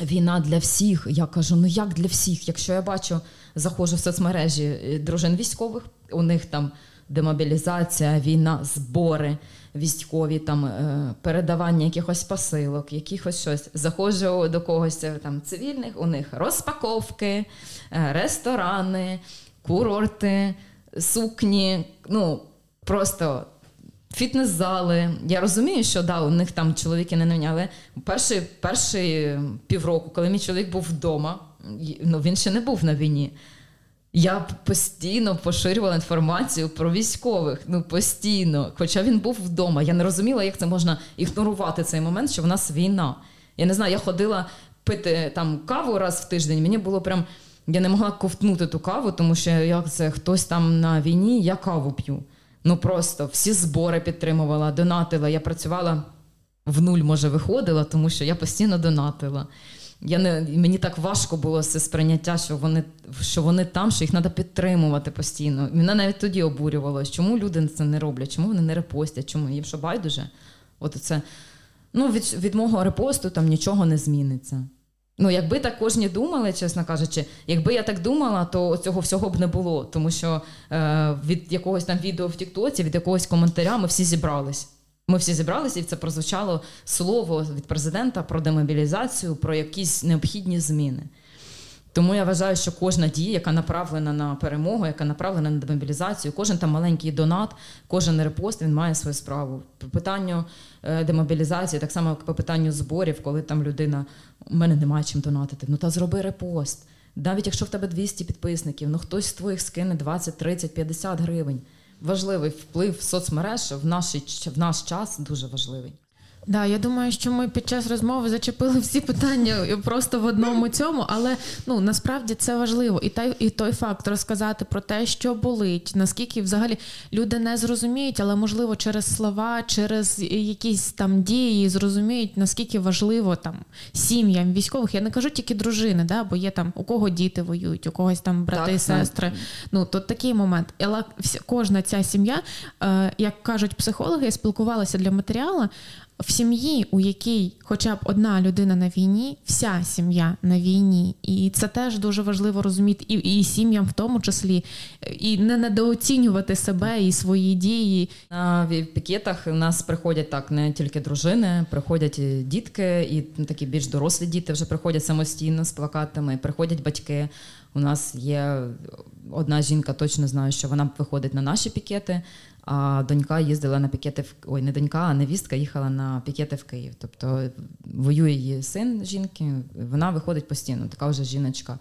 Війна для всіх. Я кажу, ну як для всіх? Якщо я бачу, заходжу в соцмережі е, дружин військових, у них там демобілізація, війна, збори військові, там е, передавання якихось посилок, якихось щось. Заходжу до когось там цивільних, у них розпаковки, ресторани курорти, сукні, ну просто фітнес-зали. Я розумію, що да, у них там чоловіки не навняли. Перший перший півроку, коли мій чоловік був вдома, ну він ще не був на війні. Я постійно поширювала інформацію про військових. Ну постійно. Хоча він був вдома. Я не розуміла, як це можна ігнорувати цей момент, що в нас війна. Я не знаю, я ходила пити там каву раз в тиждень. Мені було прям я не могла ковтнути ту каву, тому що як це хтось там на війні, я каву п'ю. Ну просто всі збори підтримувала, донатила. Я працювала в нуль, може, виходила, тому що я постійно донатила. Я не, Мені так важко було це сприйняття, що вони що вони там, що їх треба підтримувати постійно. Мене навіть тоді обурювало, чому люди це не роблять, чому вони не репостять, чому їм що байдуже? От це. Ну, від від мого репосту там нічого не зміниться. Ну, якби так кожні думали, чесно кажучи, якби я так думала, то цього всього б не було. Тому що е, від якогось там відео в Тіктоці, від якогось коментаря ми всі зібрались. Ми всі зібралися, і це прозвучало слово від президента про демобілізацію, про якісь необхідні зміни. Тому я вважаю, що кожна дія, яка направлена на перемогу, яка направлена на демобілізацію, кожен там маленький донат, кожен репост він має свою справу. По питанню е, демобілізації, так само як по питанню зборів, коли там людина у мене немає чим донатити. Ну та зроби репост. Навіть якщо в тебе 200 підписників, ну хтось з твоїх скине 20, 30, 50 гривень. Важливий вплив соцмереж в наш, в наш час дуже важливий. Да, я думаю, що ми під час розмови зачепили всі питання просто в одному цьому, але ну насправді це важливо. І той, і той факт розказати про те, що болить, наскільки взагалі люди не зрозуміють, але можливо через слова, через якісь там дії зрозуміють, наскільки важливо там сім'ям військових. Я не кажу тільки дружини, да, бо є там у кого діти воюють, у когось там брати Так, і сестри. Ну то такий момент. Але кожна ця сім'я, е, як кажуть психологи, я спілкувалася для матеріалу. В сім'ї, у якій хоча б одна людина на війні, вся сім'я на війні, і це теж дуже важливо розуміти, і, і сім'ям в тому числі, і не недооцінювати себе і свої дії. На пікетах у нас приходять так не тільки дружини, приходять і дітки, і такі більш дорослі діти вже приходять самостійно з плакатами, приходять батьки. У нас є одна жінка, точно знаю, що вона виходить на наші пікети, а донька їздила на пікети в ой, не донька, а невістка їхала на пікети в Київ. Тобто воює її син жінки, вона виходить постійно, така вже жіночка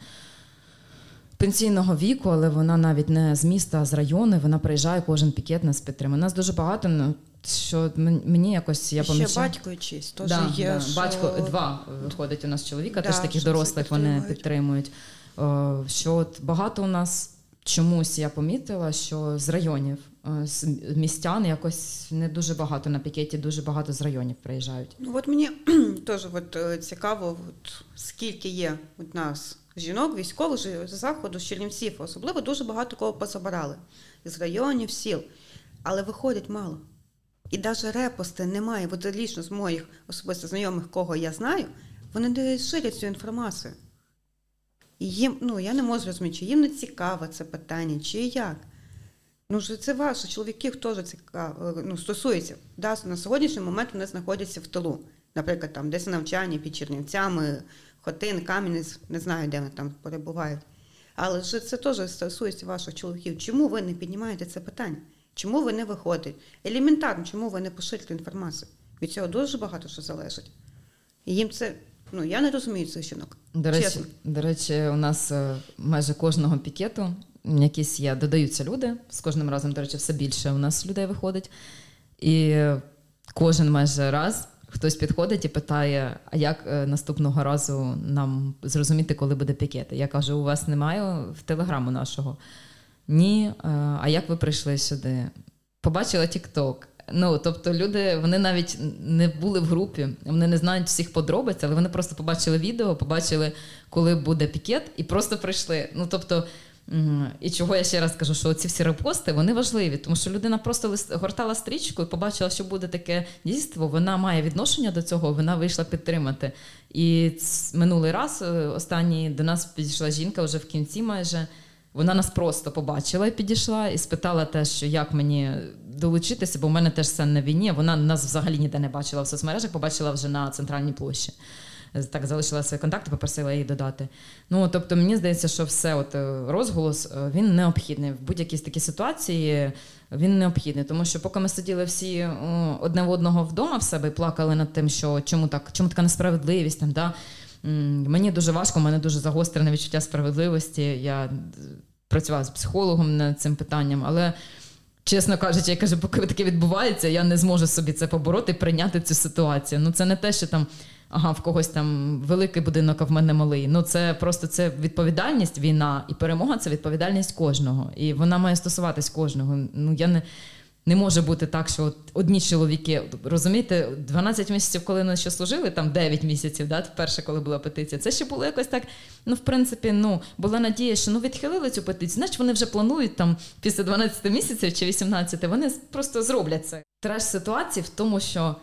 пенсійного віку, але вона навіть не з міста, а з району. Вона приїжджає кожен пікет нас підтримує. Нас дуже багато. ну, Що мені якось я Ще помічаю. батько і честь теж Да, є. да. що- Батько два виходить у нас чоловіка, Да, теж таких дорослих вони підтримують. підтримують. О, Що от багато у нас чомусь я помітила, що з районів, е, містян якось не дуже багато на пікеті, дуже багато з районів приїжджають. Ну от мені *clears throat* теж от, е, цікаво, от, скільки є у нас жінок, військових з заходу, з Чернівців, особливо дуже багато кого позабирали з районів, сіл, але виходять мало. І навіть репости немає. От лічно з моїх особисто знайомих, кого я знаю, вони не ширять цю інформацію. І їм, ну я не можу зрозуміти, чи їм не цікаво це питання, чи як. Ну, ж це ваше, чоловіків теж цікаво, ну, стосується. Да, на сьогоднішній момент вони знаходяться в тилу. Наприклад, там десь на навчанні під Чернівцями, Хотин, Кам'янець, не знаю, де вони там перебувають. Але ж це теж стосується ваших чоловіків. Чому ви не піднімаєте це питання? Чому ви не виходите? Елементарно, чому ви не поширюєте інформацію? Від цього дуже багато що залежить. І їм це, ну я не розумію цих жінок. До речі, Чесно. до речі, у нас е, майже кожного пікету якісь є, додаються люди. З кожним разом, до речі, все більше у нас людей виходить. І кожен майже раз хтось підходить і питає: а як е, наступного разу нам зрозуміти, коли буде пікет? Я кажу: у вас немає в телеграму нашого? Ні. Е, А як ви прийшли сюди? Побачила TikTok. Ну, тобто люди вони навіть не були в групі, вони не знають всіх подробиць, але вони просто побачили відео, побачили, коли буде пікет, і просто прийшли. Ну тобто, і чого я ще раз кажу, що ці всі репости вони важливі, тому що людина просто гортала стрічку і побачила, що буде таке дійство. Вона має відношення до цього, вона вийшла підтримати. І минулий раз, е, останній до нас підійшла жінка вже в кінці майже. Вона нас просто побачила і підійшла і спитала те, що як мені долучитися, бо в мене теж син на війні. Вона нас взагалі ніде не бачила в соцмережах, побачила вже на центральній площі. Так залишила свої контакти, попросила її додати. Ну тобто, мені здається, що все, от е, розголос е, він необхідний в будь-якій такій ситуації. Він необхідний, тому що поки ми сиділи всі одне в одного вдома в себе і плакали над тим, що чому так, чому така несправедливість там, да. Мені дуже важко, у мене дуже загострене відчуття справедливості. Я е, працювала з психологом над цим питанням, але чесно кажучи, я кажу, поки таке відбувається, я не зможу собі це побороти прийняти цю ситуацію. Ну це не те, що там. Ага, в когось там великий будинок, а в мене малий. Ну це просто це відповідальність, війна і перемога це відповідальність кожного. І вона має стосуватись кожного. Ну я не, не може бути так, що от одні чоловіки, розумієте, 12 місяців, коли вони ще служили, там 9 місяців, да, вперше, коли була петиція, це ще було якось так. Ну, в принципі, ну була надія, що ну відхилили цю петицію. Значить, вони вже планують там після 12 місяців чи 18, вони просто зроблять це. Треш ситуації в тому, що.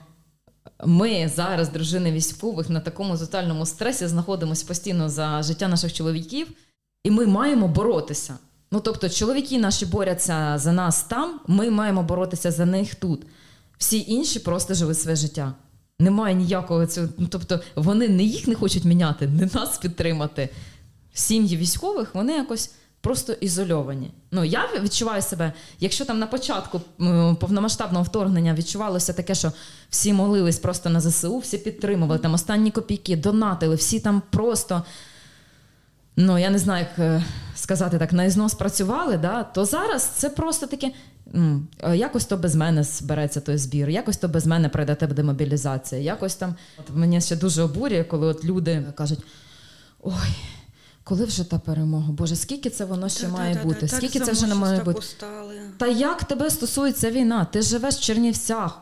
Ми зараз, дружини військових, на такому тотальному стресі знаходимося постійно за життя наших чоловіків, і ми маємо боротися. Ну тобто, чоловіки наші борються за нас там, ми маємо боротися за них тут. Всі інші просто живуть своє життя. Немає ніякого цього. Ну, тобто, вони не їх не хочуть міняти, не нас підтримати. Сім'ї військових вони якось просто ізольовані. Ну я відчуваю себе, якщо там на початку повномасштабного вторгнення відчувалося таке, що всі молились просто на ЗСУ, всі підтримували там останні копійки, донатили, всі там просто. ну я не знаю, як е, сказати так, на ізнос працювали, да, то зараз це просто таке. е, Якось то без мене збереться той збір, якось то без мене пройде тебе демобілізація. Якось там от мене ще дуже обурює, коли от люди кажуть: ой, коли вже та перемога? Боже, скільки це воно ще має бути? Скільки це вже не має бути? Та як тебе стосується війна? Ти живеш в Чернівцях.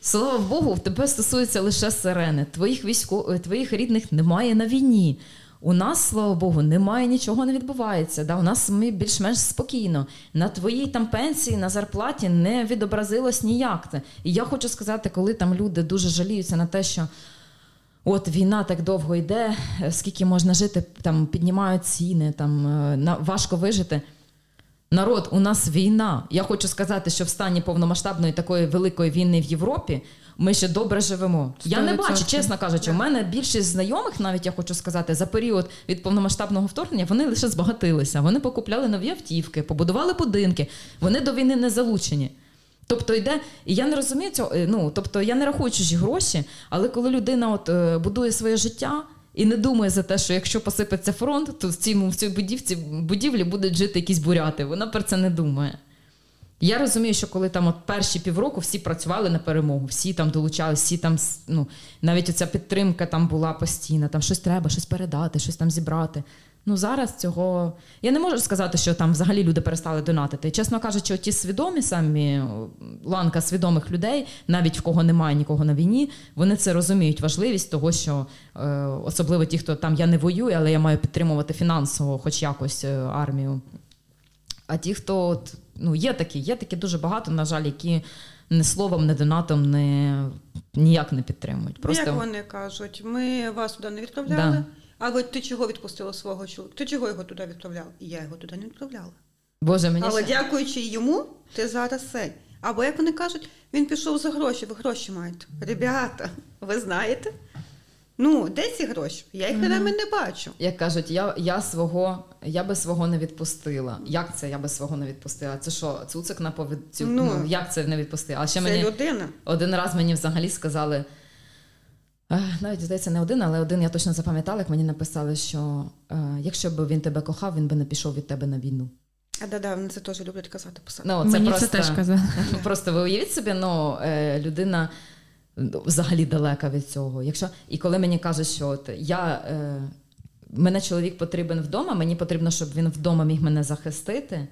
Слава Богу, в тебе стосується лише сирени. Твоїх військо... е, твоїх рідних немає на війні. У нас, слава Богу, немає нічого не відбувається. Да? У нас ми більш-менш спокійно. На твоїй там пенсії, на зарплаті не відобразилось ніяк це. І я хочу сказати, коли там люди дуже жаліються на те, що от війна так довго йде, е, скільки можна жити, там піднімають ціни, там е, на важко вижити. Народ, у нас війна. Я хочу сказати, що в стані повномасштабної такої великої війни в Європі ми ще добре живемо. Я не 100%. бачу, чесно кажучи, у мене більшість знайомих, навіть я хочу сказати, за період від повномасштабного вторгнення вони лише збагатилися. Вони покупляли нові автівки, побудували будинки. Вони до війни не залучені. Тобто йде, і я не розумію цього. е, Ну тобто я не рахую чужі гроші, але коли людина от е, будує своє життя і не думає за те, що якщо посипеться фронт, то в цій, в цій будівці, будівлі будуть жити якісь буряти. Вона про це не думає. Я розумію, що коли там от перші півроку всі працювали на перемогу, всі там долучались, всі там ну, навіть оця підтримка там була постійна, там щось треба, щось передати, щось там зібрати. Ну зараз цього я не можу сказати, що там взагалі люди перестали донатити. Чесно кажучи, ті свідомі самі ланка свідомих людей, навіть в кого немає нікого на війні, вони це розуміють важливість того, що е, особливо ті, хто там я не воюю, але я маю підтримувати фінансово, хоч якось е, армію. А ті, хто от, ну, є такі, є такі дуже багато, на жаль, які не словом, не донатом не, ніяк не підтримують. Просто Як вони кажуть, ми вас туди не відправляли, Да. А ви ти чого відпустила свого чоловіка? Ти чого його туди відправляла? І я його туди не відправляла. Боже, мені Але ще- дякуючи йому, ти зараз цей. Або як вони кажуть, він пішов за гроші, ви гроші маєте. Ребята, ви знаєте? Ну, де ці гроші? Я їх mm не бачу. як кажуть, я, я свого, я би свого не відпустила. Як це я би свого не відпустила? Це що, цуцик на повід... цю... Ну. ну, як це не відпустила? А ще Це мені людина. один раз мені взагалі сказали. Е, Навіть здається, не один, але один я точно запам'ятала, як мені написали, що е, якщо б він тебе кохав, він би не пішов від тебе на війну. А да-да, вони це теж люблять казати писати. Ну, це Мені просто... це теж казали. *laughs* Просто ви уявіть собі, ну е, людина взагалі далека від цього. Якщо і коли мені кажуть, що от я е, мене чоловік потрібен вдома, мені потрібно, щоб він вдома міг мене захистити.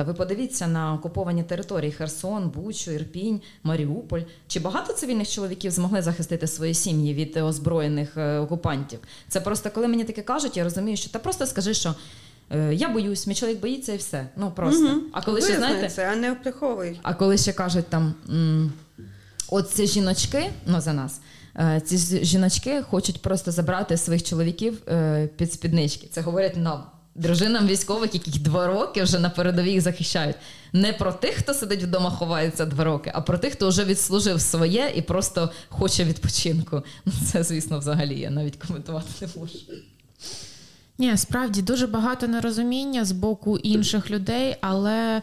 Та ви подивіться на окуповані території Херсон, Бучу, Ірпінь, Маріуполь. Чи багато цивільних чоловіків змогли захистити свої сім'ї від озброєних е, окупантів? Це просто коли мені таке кажуть, я розумію, що та просто скажи, що е, я боюсь, мій чоловік боїться і все. Ну просто. Мгм. А коли ще знаєте, це, а не приховуй. а коли ще кажуть там, от ці жіночки, ну за нас, е, ці жіночки хочуть просто забрати своїх чоловіків під спіднички. Це говорять нам, дружинам військових, яких два роки вже на передовій захищають. Не про тих, хто сидить вдома, ховається два роки, а про тих, хто вже відслужив своє і просто хоче відпочинку. Ну це, звісно, взагалі я навіть коментувати не можу. Ні, справді дуже багато нерозуміння з боку інших людей, але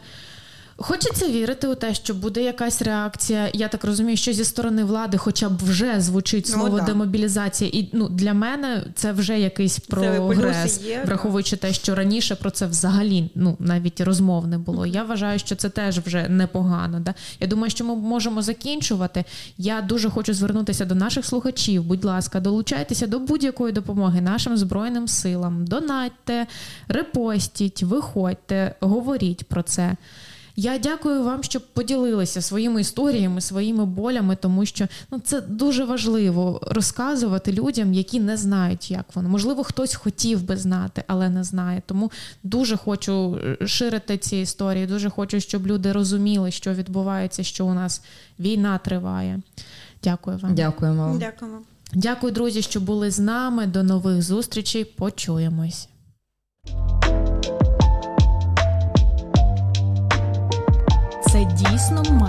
хочеться вірити у те, що буде якась реакція. Я так розумію, що зі сторони влади, хоча б вже звучить Ну, слово да. демобілізація, і ну для мене це вже якийсь прогрес, є, враховуючи те, що раніше про це взагалі ну навіть розмов не було. Я вважаю, що це теж вже непогано. Да? Я думаю, що ми можемо закінчувати. Я дуже хочу звернутися до наших слухачів. Будь ласка, долучайтеся до будь-якої допомоги нашим збройним силам. Донатьте, репостіть, виходьте, говоріть про це. Я дякую вам, що поділилися своїми історіями, своїми болями, тому що ну це дуже важливо розказувати людям, які не знають, як воно. Можливо, хтось хотів би знати, але не знає. Тому дуже хочу е, ширити ці історії. Дуже хочу, щоб люди розуміли, що відбувається, що у нас війна триває. Дякую вам. Дякуємо вам. Дякуємо. Дякую, друзі, що були з нами. До нових зустрічей. Почуємось. Це дійсно має.